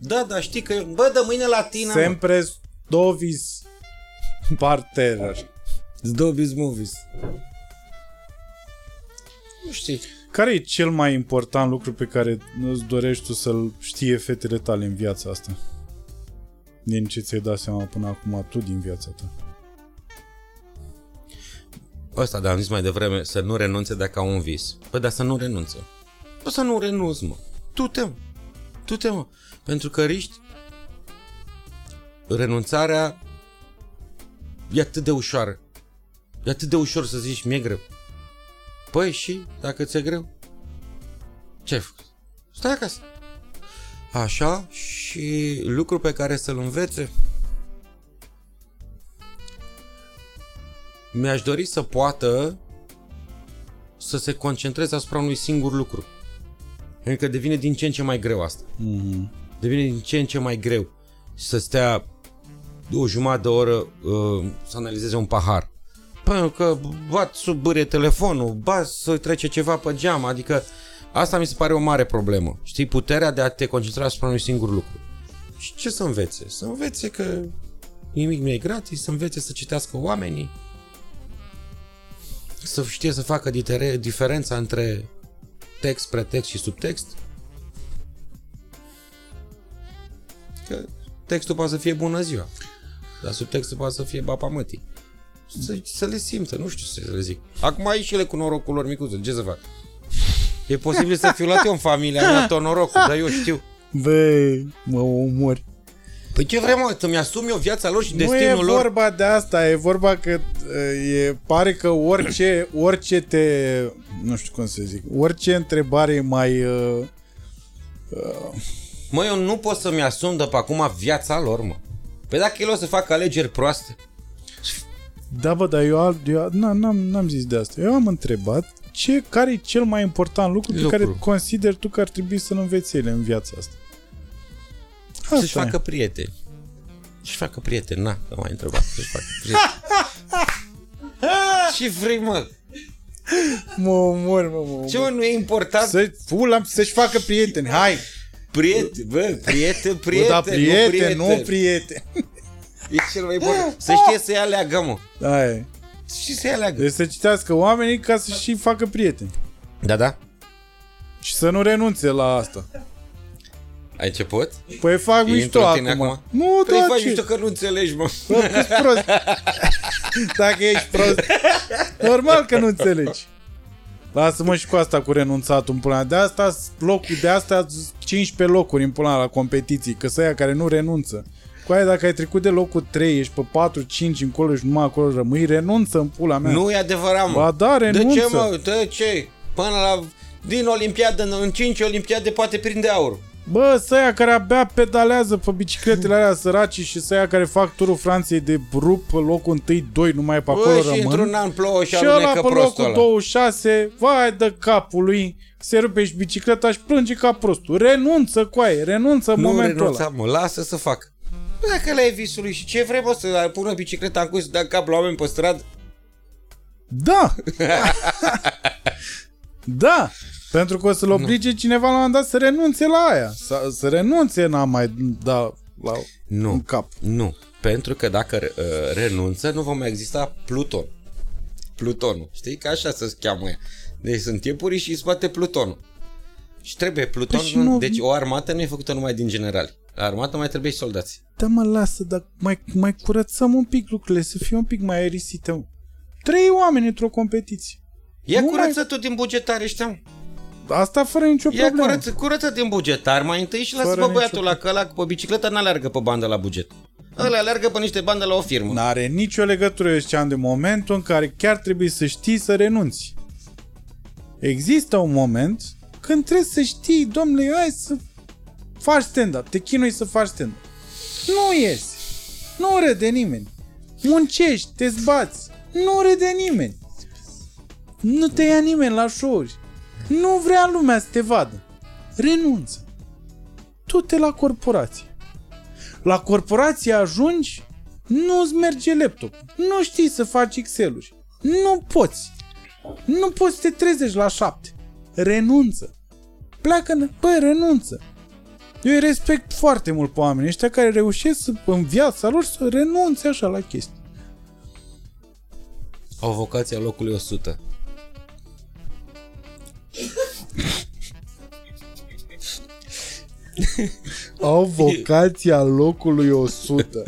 Da, da, știi că... Bă, de mâine latină, Sempre dovis partener. Dovis movies. Nu știi. Care e cel mai important lucru pe care îți dorești tu să-l știe fetele tale în viața asta? Din ce ți-ai dat seama până acum tu din viața ta? Ăsta, dar am zis mai devreme, să nu renunțe dacă au un vis. Păi, dar să nu renunță. Păi să nu renunți, mă. Tu te, mă. Tu te, mă. Pentru că riști renunțarea e atât de ușoară. E atât de ușor să zici, mi-e greu. Păi și, dacă ți-e greu, ce ai făcut? Stai acasă. Așa, și lucru pe care să-l învețe, mi-aș dori să poată să se concentreze asupra unui singur lucru. Pentru că devine din ce în ce mai greu asta. Mm-hmm. devine din ce în ce mai greu să stea o jumătate de oră uh, să analizeze un pahar. Pentru că bat sub bâre telefonul, bat să trece ceva pe geam, adică asta mi se pare o mare problemă. Știi, puterea de a te concentra asupra unui singur lucru. Și ce să învețe? Să învețe că nimic nu e gratis, să învețe să citească oamenii, să știe să facă ditere- diferența între text, pretext și subtext. Că textul poate să fie bună ziua, dar subtextul poate să fie bapa mătii. Să, să le simtă, nu știu ce să le zic. Acum ai și ele cu norocul lor micuțe, ce să fac? E posibil să fiu luat eu în familia mea tot norocul, dar eu știu. Bă, mă omori. Păi ce vrem, mă? Să-mi asum eu viața lor și Nu e destinul lor? vorba de asta, e vorba că uh, e, pare că orice, orice te, nu știu cum să zic, orice întrebare e mai... Uh, Mă, eu nu pot să-mi asum de pe acum viața lor, mă. Păi dacă el o să facă alegeri proaste, da, bă, dar eu, al- eu n-am, n-am, n-am zis de asta. Eu am întrebat ce, care e cel mai important lucru, Lucru. pe care consider tu că ar trebui să-l înveți ele în viața asta. să-și Asta e. facă prieteni. Să-și facă prieteni, na, că m-ai întrebat. Să-și facă prieteni. Ce vrei, mă? Mă omor, mă, mă omor. Ce, mă, nu e important? Să, pula, să-și facă prieteni, hai! Prieten, bă, prieten, Bă, prieten, da, nu prieten, prieten. nu prieten. E cel mai important. Să știe să-i aleagă, mă. Hai. Și să-i aleagă. Deci să citească oamenii ca să și facă prieteni. Da, da. Și să nu renunțe la asta. Ai început? Păi fac Intru mișto în tine acum. acum? Nu, Păi da, faci ce? mișto că nu înțelegi, mă. Bă, câți prost. Dacă ești prost. Normal că nu înțelegi. Lasă-mă și cu asta cu renunțatul în pula. De asta locul de asta 15 locuri în pula la competiții, că să care nu renunță. Cu aia dacă ai trecut de locul 3, ești pe 4, 5 încolo și numai acolo rămâi, renunță în pula mea. Nu e adevărat, mă. Ba da, De renunță. ce, mă? De ce? Până la... Din Olimpiadă, în- în 5 Olimpiade poate prinde aur. Bă, să care abia pedalează pe bicicletele alea săraci și să care fac turul Franței de rup pe locul 1-2, numai pe acolo Bă, și rămân. într-un an plouă și Și ăla alunecă pe prostul locul ăla. 26, vai de capul lui, se rupe și bicicleta și plânge ca prostul. Renunță, coaie, renunță în Nu momentul renunța, ăla. mă, lasă să facă. Bă, Dacă le ai visul lui și ce vrei, mă, să pună bicicleta în curs să dea cap la oameni pe stradă? Da! da! Pentru că o să-l oblige cineva la un moment dat să renunțe la aia. Să, să renunțe, n-a mai da la Nu. un cap. Nu. Pentru că dacă uh, renunță, nu va mai exista Pluton. Plutonul. Știi că așa se cheamă ea. Deci sunt timpuri și îți spate Plutonul. Și trebuie Pluton. Păi și nu- Deci o armată nu e făcută numai din generali. La armată mai trebuie și soldați. Da, mă, lasă, dar mai, mai curățăm un pic lucrurile, să fie un pic mai aerisite. mă. Trei oameni într-o competiție. Ia Nu curăță tu din bugetare, știam. Asta fără nicio Ia problemă. curăță, curăță din bugetar mai întâi și lasă Fără pe băiatul nicio- la că ăla pe bicicletă n-aleargă pe bandă la buget. Ăla aleargă pe niște bandă la o firmă. N-are nicio legătură, eu ziceam, de momentul în care chiar trebuie să știi să renunți. Există un moment când trebuie să știi, domnule, hai să faci stand-up, te chinui să faci stand-up. Nu iesi, nu râde nimeni. Muncești, te zbați, nu râde nimeni. Nu te ia nimeni la show-uri. Nu vrea lumea să te vadă. Renunță. Du-te la corporație. La corporație ajungi, nu-ți merge laptop. Nu știi să faci Excel-uri. Nu poți. Nu poți să te trezești la șapte. Renunță. Pleacă, în- bă, renunță. Eu îi respect foarte mult pe oamenii ăștia care reușesc să, în viața lor să renunțe așa la chestii. Au vocația locului 100. Au vocația locului 100.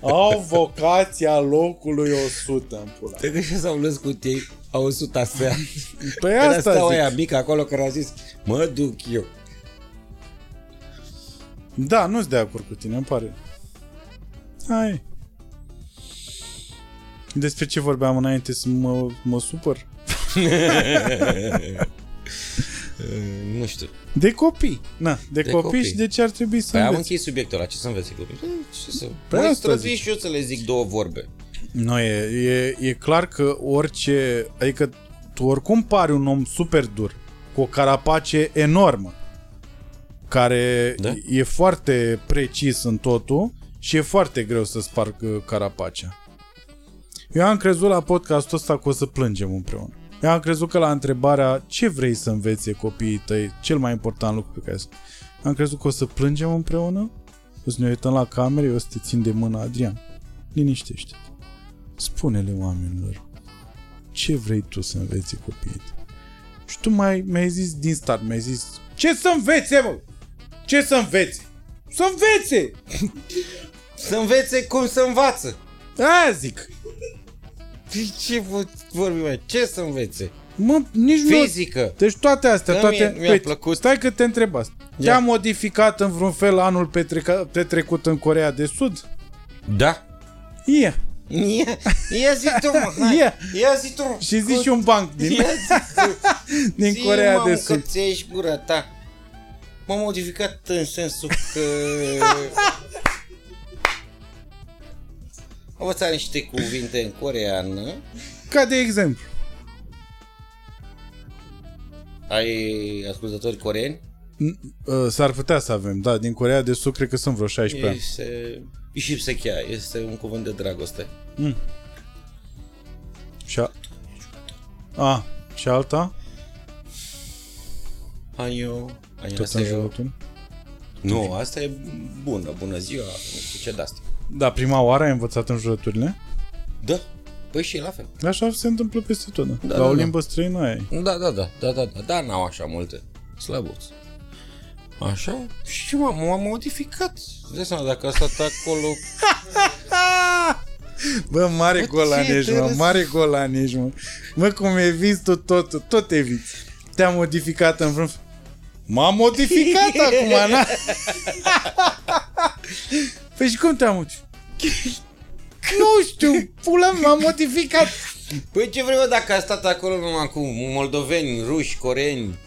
Au vocația locului 100 în pula. Cred că și s-au născut ei, au 100 astea. Păi Era asta stau zic. aia mică acolo care a zis, mă duc eu. Da, nu-s de acord cu tine, îmi pare. Hai. Despre ce vorbeam înainte să mă, mă supăr? Nu știu. De copii. Na, de, De copii, copii. și de ce ar trebui să Păi am înveți. închis subiectul ăla, ce să înveți copii? Păi, Ce să... Păi Mă asta strădui zic. și eu să le zic două vorbe. Nu, e, e, e clar că orice... Adică tu oricum pari un om super dur, cu o carapace enormă. care Da? e foarte precis în totul și e foarte greu să sparg uh, carapacea. Eu am crezut la podcastul ăsta că o să plângem împreună. Eu am crezut că la întrebarea ce vrei să învețe copiii tăi, cel mai important lucru pe care să... Am crezut că o să plângem împreună, o să ne uităm la camere, eu o să te țin de mână, Adrian. Liniștește Spune-le oamenilor ce vrei tu să înveți copiii tăi. Și tu mai, mi-ai zis din start, mi-ai zis ce să învețe, mă? Ce să învețe? Să învețe! Să învețe cum să învață. Aia zic. Păi Ce vă- vorbim mai? Ce să învețe? Mă, nici nu... Fizică. Deci toate astea, Da, toate... mie- mi-a Uite, plăcut. Stai că te întreb asta. Te-a modificat în vreun fel anul petreca, petrecut în Corea de Sud? Da. Ia. Ia, ia zi tu, mă, hai. Ia. Ia zi tu. Și zici și un banc din, Ia zi tu. din Zi, Corea mă, de că Sud. ți ești gura ta. M-am modificat în sensul că... Am învățat niște cuvinte în coreană. Ca de exemplu. Ai ascultători coreeni? N- uh, S-ar putea să avem, da, din Corea de Sud cred că sunt vreo 16 ani. Este... Ishipsekea, este un cuvânt de dragoste. Și a... a, și alta? Anio, Tot în Anio jurături? Nu, asta e bună, bună ziua, nu știu ce de-asta. Da, prima oară ai învățat în jurăturile? Da, păi și la fel. Așa se întâmplă peste tot, da. Da, La da, o da. limbă străină ai. Da, da, da, da, da, da, da, n-au așa multe. Slăbuț. Așa? Și m-am, m-am modificat. Îți dai seama, dacă a stat acolo... Bă, mare Bă, golan ce ești, mă, interesant. mare golan ești, mă. Mă, cum eviți tu tot, tot eviți. Te-a modificat în vreun... M-am modificat acum, na? păi și cum te-am modificat? nu știu, pula mea, m-am modificat. Păi ce vrei, bă, dacă a stat acolo numai cu moldoveni, ruși, coreeni?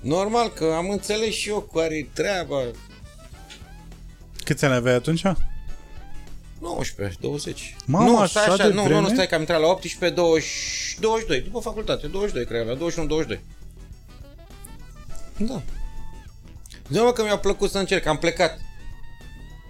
Normal că am înțeles și eu care treaba. Câți ani aveai atunci? 19, 20. Mamă, nu, așa stai de așa, nu, nu, vreme? nu, stai că am intrat la 18, 20, 22, după facultate, 22, cred, la 21, 22. Da. Ziua că mi-a plăcut să încerc, am plecat.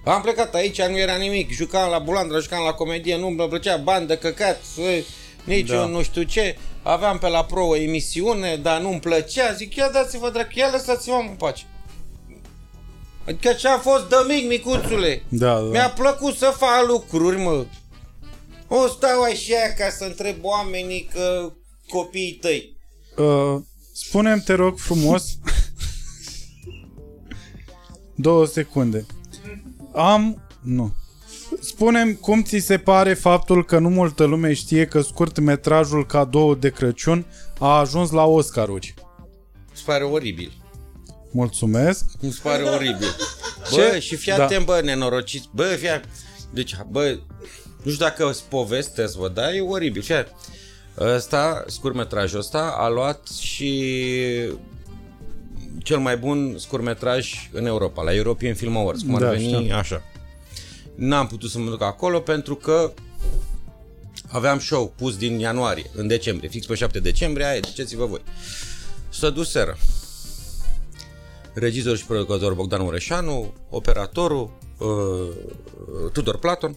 Am plecat aici, nu era nimic, jucam la bulandra, jucam la comedie, nu mi plăcea bani de căcat, să- nici Da. eu nu știu ce. Aveam pe la pro o emisiune, dar nu-mi plăcea, zic, ia dați-vă dracu, ia lăsați-mă în pace. Adică ce a fost de mic, micuțule. Da, da. Mi-a plăcut să fac lucruri, mă. O stau așa ca să întreb oamenii că copiii tăi. Uh, spune-mi, te rog frumos, două secunde. Am... Nu. Spune-mi cum ți se pare faptul că nu multă lume știe că scurtmetrajul Cadou de Crăciun a ajuns la Oscaruri. Îți pare oribil. Mulțumesc. Mi se pare oribil. Bă, Ce? și fii Da. atent, bă, nenorociți. Bă, fii atent. Deci, bă, nu știu dacă îți povestesc, vă, dar e oribil. Fii atent. Ăsta, scurtmetrajul ăsta, a luat și cel mai bun scurtmetraj în Europa, la European Film Awards, cum ar Da, veni știu. așa. N-am putut să mă duc acolo pentru că aveam show pus din ianuarie, în decembrie, fix pe 7 decembrie, aia, duceți-vă voi. Să duseră. Regizor și producător Bogdan Mureșanu, operatorul uh, Tudor Platon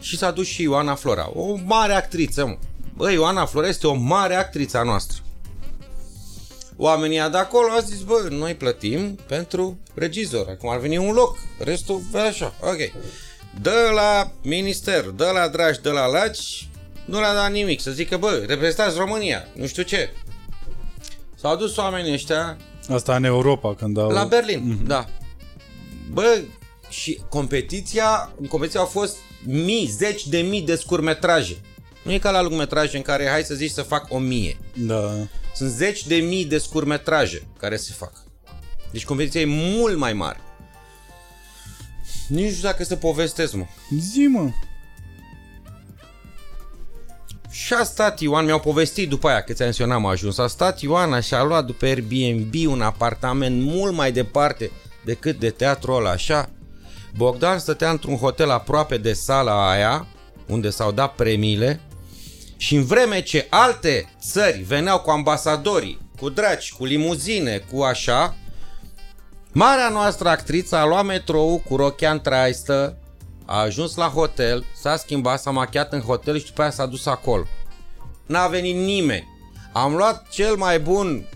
și s-a dus și Ioana Flora, o mare actriță, mă. Bă, Ioana Flora este o mare actriță a noastră. Oamenii de acolo au zis, bă, noi plătim pentru regizor. Acum ar veni un loc, restul e așa, ok. Dă la minister, dă la dragi, dă la laci, nu le-a dat nimic. Să zică, bă, reprezentați România, nu știu ce. S-au dus oamenii ăștia Asta în Europa, când au... la Berlin, mm-hmm. da. Bă, și competiția, în competiția au fost mii, zeci de mii de scurmetraje. Nu e ca la lungmetraje în care, hai să zici, să fac o mie. Da. Sunt zeci de mii de scurmetraje care se fac. Deci competiția e mult mai mare. Nici nu știu dacă să povestesc, mă. Zi, mă. Și a stat Ioan, mi-au povestit după aia că ți-am zis eu n-am ajuns. A stat Ioana și a luat după Airbnb un apartament mult mai departe decât de teatrul ăla, așa. Bogdan stătea într-un hotel aproape de sala aia, unde s-au dat premiile, și în vreme ce alte țări veneau cu ambasadorii, cu dragi, cu limuzine, cu așa, Marea noastră actriță a luat metrou cu rochea întreaistă, a ajuns la hotel, s-a schimbat, s-a machiat în hotel și după aia s-a dus acolo. N-a venit nimeni. Am luat cel mai bun,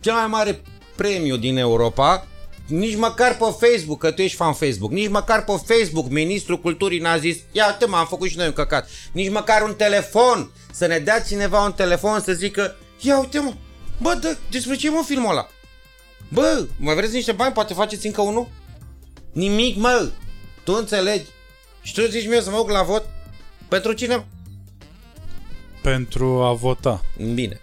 cel mai mare premiu din Europa, nici măcar pe Facebook, că tu ești fan Facebook, nici măcar pe Facebook ministrul culturii n-a zis, ia uite mă, am făcut și noi un căcat. Nici măcar un telefon, să ne dea cineva un telefon să zică, ia uite mă, bă, dă, despre ce e mă filmul ăla? Bă, mai vreți niște bani? Poate faceți încă unul? Nimic, mă! Tu înțelegi? Și tu zici mie să mă duc la vot? Pentru cine? Pentru a vota. Bine.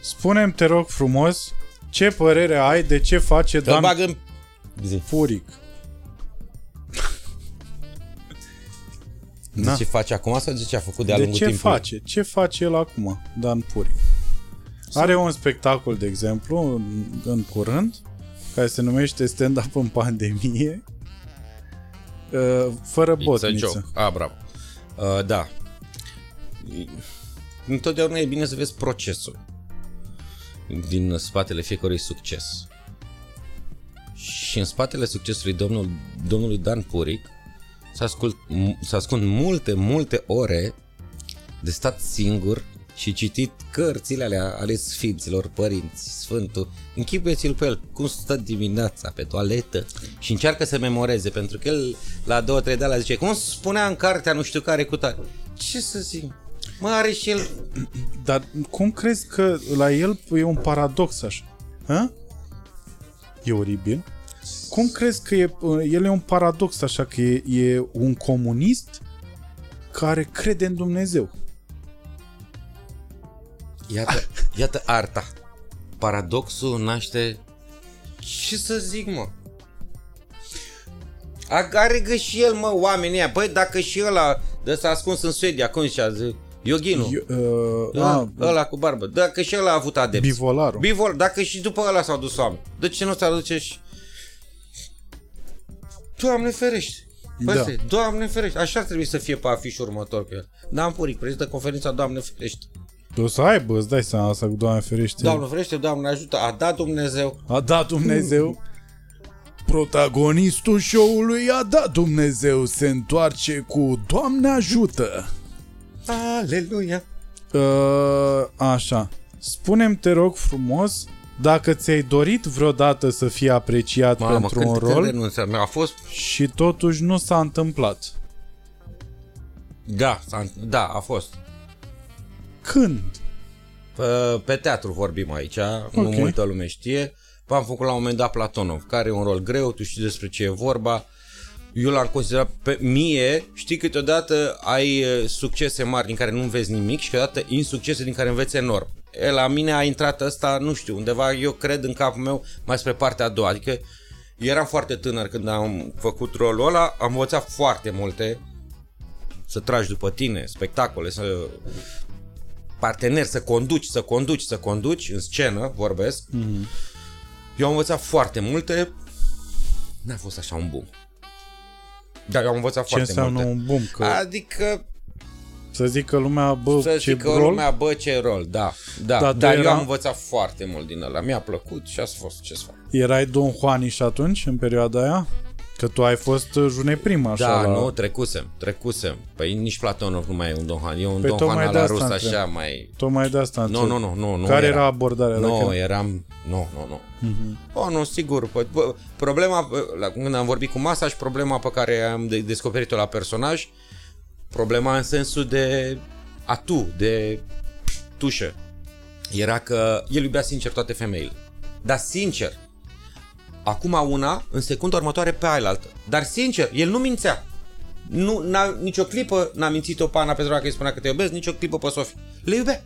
Spunem te rog frumos, ce părere ai de ce face Că Dan bag în... Zi. Furic? De Da. ce face acum sau de ce a făcut de-a De lungul ce timpului? face? Ce face el acum, Dan Puric? Are un spectacol, de exemplu, în, în curând, care se numește Stand-up în pandemie, uh, fără It's a botniță. joke. Ah, bravo. Uh, da. Întotdeauna e bine să vezi procesul din spatele fiecărui succes. Și în spatele succesului domnul, domnului Dan Puric s-a ascult, s-a ascund multe, multe ore de stat singur și citit cărțile alea ale sfinților părinți, Sfântul. Închipuieți-l pe el cum stă dimineața pe toaletă și încearcă să memoreze, pentru că el la două, trei de alea zice, cum spunea în cartea nu știu care cu tare. Ce să zic? Mă, are și el... Dar cum crezi că la el e un paradox așa? Hă? E oribil. Cum crezi că e, el e un paradox așa, că e, e un comunist care crede în Dumnezeu? Iată, iată arta. Paradoxul naște... Ce să zic, mă? A- Are gă și el, mă, oamenii ăia. Băi, dacă și ăla de s-a ascuns în Suedia, cum zicea, zi- Yoghinu, Eu, uh, da, a, ăla cu barbă, dacă și ăla a avut adepți. bivolarul. Bivol, dacă și după ăla s-au dus oameni. De ce nu se aduce și... Doamne ferește! Bă, Da. da. Doamne ferește! Așa ar trebui să fie pe afișul următor cu el. Dan Puric, prezintă conferința Doamne ferește. O să aibă, îți dai seama asta cu Doamne ferește. Doamne ferește, Doamne ajută, a dat Dumnezeu. A dat Dumnezeu. Protagonistul show-ului a dat Dumnezeu. Se întoarce cu Doamne ajută. Aleluia! Uh, așa. Spunem te rog frumos, dacă ți-ai dorit vreodată să fii apreciat Mamă, pentru când, un când rol renunță, a fost... și totuși nu s-a întâmplat. Da, s-a, da, a fost. Când? Pe, pe teatru vorbim aici, nu Ok. multă lume știe. Am făcut la un moment dat Platonov, care e un rol greu, tu știi despre ce e vorba. Eu l-am considerat pe mie, știi câteodată ai e, succese mari din care nu vezi nimic și câteodată insuccese din care înveți enorm. E, la mine a intrat ăsta, nu știu, undeva eu cred în capul meu mai spre partea a doua, adică eram foarte tânăr când am făcut rolul ăla, am învățat foarte multe, să tragi după tine, spectacole, să partener, să conduci, să conduci, să conduci, în scenă vorbesc. Mm-hmm. Eu am învățat foarte multe, n-a fost așa un boom. Dar eu am învățat Ce foarte înseamnă multe. un boom? Că Adică să zică lumea, bă, să ce zică rol? lumea, bă, ce rol, da, da, Da, da tu dar eu era- am învățat foarte mult din ăla, mi-a plăcut și a fost ce să fac. Erai Don Juaniș atunci, în perioada aia? Că tu ai fost uh, june prima, așa, Da, la... nu, trecusem, trecusem. Păi nici Platonov nu mai e un Don Juan, e un Păi Don tocmai Juan de la asta rus, întreb. așa mai... Tocmai de asta Nu, întreb. nu, nu, nu. Care era. era abordarea? Nu, dacă- eram... Nu, nu, nu. Uh-huh. Oh, nu, sigur. Pă, bă, problema, bă, la, când am vorbit cu masa și problema pe care am de, descoperit-o la personaj, problema în sensul de atu, de tușă, era că el iubea sincer toate femeile. Dar sincer, acum una, în secunda următoare pe ailaltă. Dar sincer, el nu mințea. Nu, n-a, nicio clipă n-a mințit-o pe Ana Petrova că îi spunea că te iubesc, nicio clipă pe Sofie. Le iubea.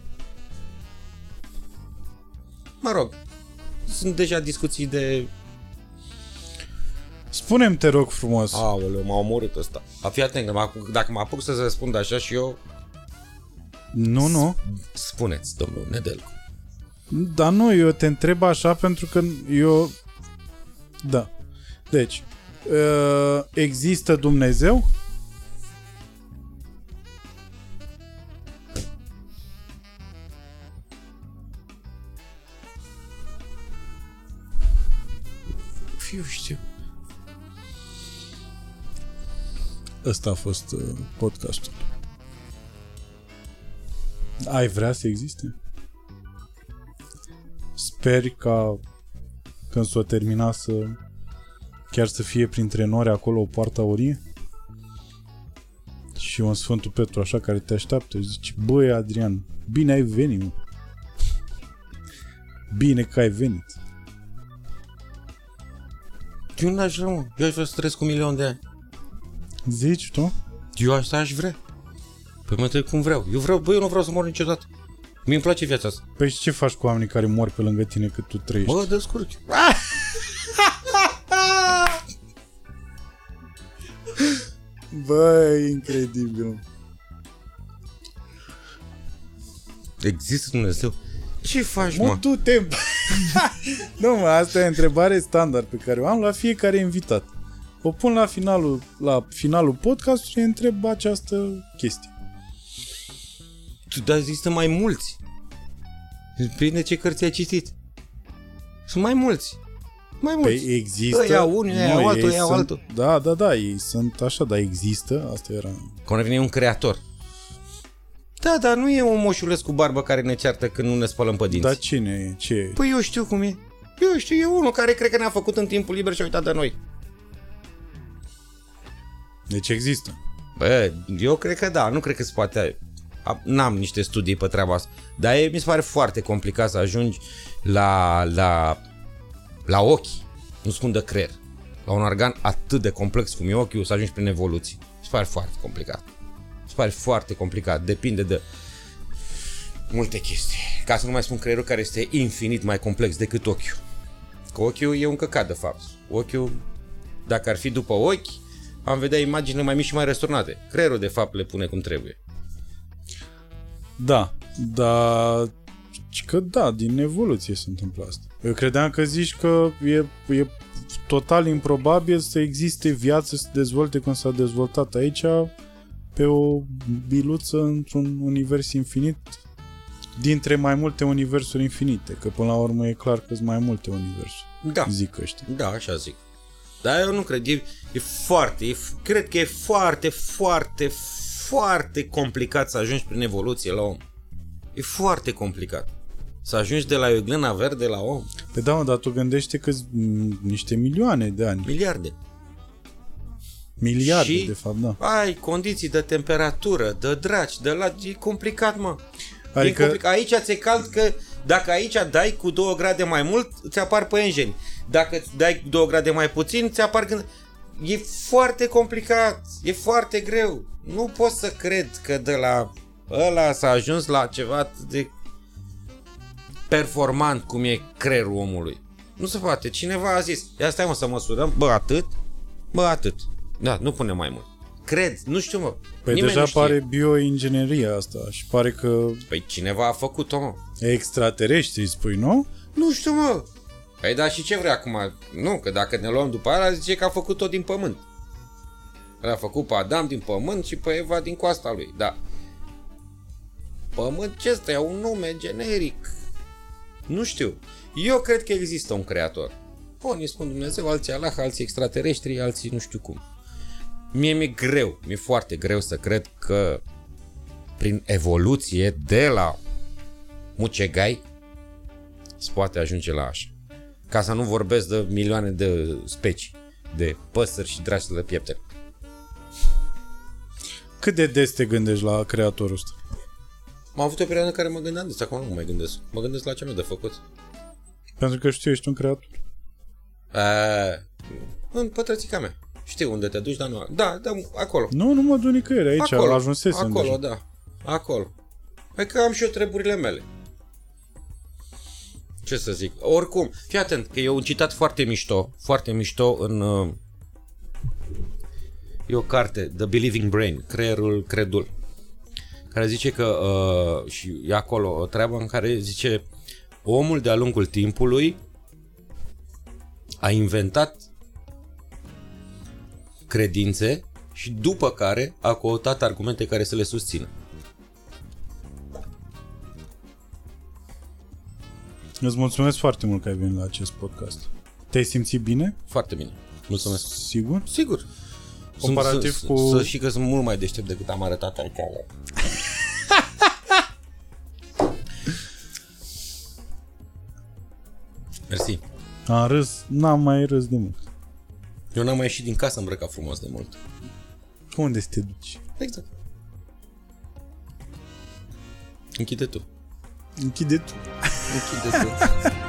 Mă rog, sunt deja discuții de... Spune-mi, te rog frumos. Aoleu, m-a omorât ăsta. A fi atent, că mă apuc- dacă mă apuc să răspund așa și eu, Nu, nu. spuneți, domnul Nedelcu. Dar nu, eu te întreb așa pentru că eu... Da. Deci, uh, există Dumnezeu? Eu știu. Ăsta a fost uh, podcastul. Ai vrea să existe? Sper ca când s-o termina să chiar să fie printre nori acolo o poartă aurie? Și un Sfântul Petru așa care te așteaptă și zice, băi Adrian, bine ai venit, mă. Bine că ai venit. Eu n-aș vrea, mă. Eu aș vrea să trăiesc cu un milion de ani. Zici tu? Eu asta aș vrea. Păi mă trec cum vreau. Eu vreau, bă, eu nu vreau să mor niciodată. Mie îmi place viața asta. Păi și ce faci cu oamenii care mor pe lângă tine cât tu trăiești? Bă, descurc. Bă, e incredibil. Există Dumnezeu. Ce faci, Mă, mă? tu te... nu, mă, asta e întrebare standard pe care o am la fiecare invitat. O pun la finalul, la finalul podcastului și întreb această chestie. Tu, dar există mai mulți. Prinde ce cărți ai citit. Sunt mai mulți. Mai mulți. Păi există... Ăia unul, ăia Nu, altul, ei ăia sunt- altul. Da, da, da, ei sunt așa, dar există, asta era... Cum ar veni un creator. Da, dar nu e un moșuleț cu barbă care ne ceartă când nu ne spălăm pe dinți. Dar cine e? Ce e? Păi eu știu cum e. Eu știu, e unul care cred că ne-a făcut în timpul liber și a uitat de noi. Deci există. Bă, eu cred că da, nu cred că se poate... A- N-am niște studii pe treaba asta. Dar e, mi se pare foarte complicat să ajungi la, la, la ochi, nu spun de creier, la un organ atât de complex cum e ochiul, să ajungi prin evoluție. Mi se pare foarte complicat. Mi se pare foarte complicat. Depinde de multe chestii. Ca să nu mai spun creierul care este infinit mai complex decât ochiul. Că ochiul e un căcat, de fapt. Ochiul, dacă ar fi după ochi, am vedea imagini mai mici și mai răsturnate. Creierul, de fapt, le pune cum trebuie. Da, dar că da, din evoluție se întâmplă asta. Eu credeam că zici că e, e total improbabil să existe viață, să se dezvolte cum s-a dezvoltat aici pe o biluță într-un univers infinit dintre mai multe universuri infinite, că până la urmă e clar că sunt mai multe universuri, Da. zic ăștia. Da, așa zic. Dar eu nu cred, e, e foarte, e, f- cred că e foarte, foarte, foarte complicat să ajungi prin evoluție la om. E foarte complicat. Să ajungi de la o glână verde la om. Pe da, mă, dar tu gândește că sunt mm, niște milioane de ani, Miliarde. miliarde Și- de fapt, da. Ai condiții de temperatură, de draci, de la... E complicat, mă. Adică... Adică- E complicat. Aici ți-e cald că dacă aici dai cu 2 grade mai mult, ți apar păienjeni. Dacă îți dai 2 grade mai puțin, ți apar gând... E foarte complicat, e foarte greu. Nu pot să cred că de la ăla s-a ajuns la ceva atât de performant cum e creierul omului. Nu se poate. Cineva a zis, ia stai mă să măsurăm, bă atât, bă atât. Da, nu pune mai mult. Cred, nu știu mă. Păi Nimeni deja nu știe. pare bioingineria asta și pare că Păi cineva a făcut-o, mă. extraterestri spui, nu? Nu știu, mă. Păi da, și ce vrea acum? Nu, că dacă ne luăm după aia, zice că a făcut-o din pământ. El a făcut pe Adam din pământ și pe Eva din coasta lui, da. Pământ ce este? E un nume generic. Nu știu. Eu cred că există un creator. Unii spun Dumnezeu, alții Allah, alții extraterestri, alții nu știu cum. Mie mi-e greu, mi-e foarte greu să cred că prin evoluție de la mucegai se poate ajunge la așa. Ca să nu vorbesc de milioane de specii, de păsări și draci de piepte. Cât de des te gândești la creatorul ăsta? Am avut o perioadă în care mă gândeam de acum nu mă mai gândesc. Mă gândesc la ce am de făcut. Pentru că știu, ești un creator. A, în pătrățica mea. Știu unde te duci, dar nu... Da, da, acolo. Nu, nu mă duc nicăieri, aici acolo, ajunsesem Acolo, deja. da. Acolo. Păi că am și eu treburile mele. Ce să zic? Oricum, fii atent, că e un citat foarte mișto, foarte mișto în... Uh, e o carte, The Believing Brain, creierul credul, care zice că, uh, și e acolo o treabă în care zice, omul de-a lungul timpului a inventat credințe și după care a căutat argumente care să le susțină. Îți mulțumesc foarte mult că ai venit la acest podcast. Te-ai simțit bine? Foarte bine. Mulțumesc. Sigur? Sigur. Comparativ sunt, cu- Să știi că sunt mult mai deștept decât am arătat aici. Mersi. Am râs, n-am mai râs de mult. Eu n-am mai ieșit din casă îmbrăcat frumos de mult. Unde să te duci? Exact. Închide tu. Închide tu. Închide tu.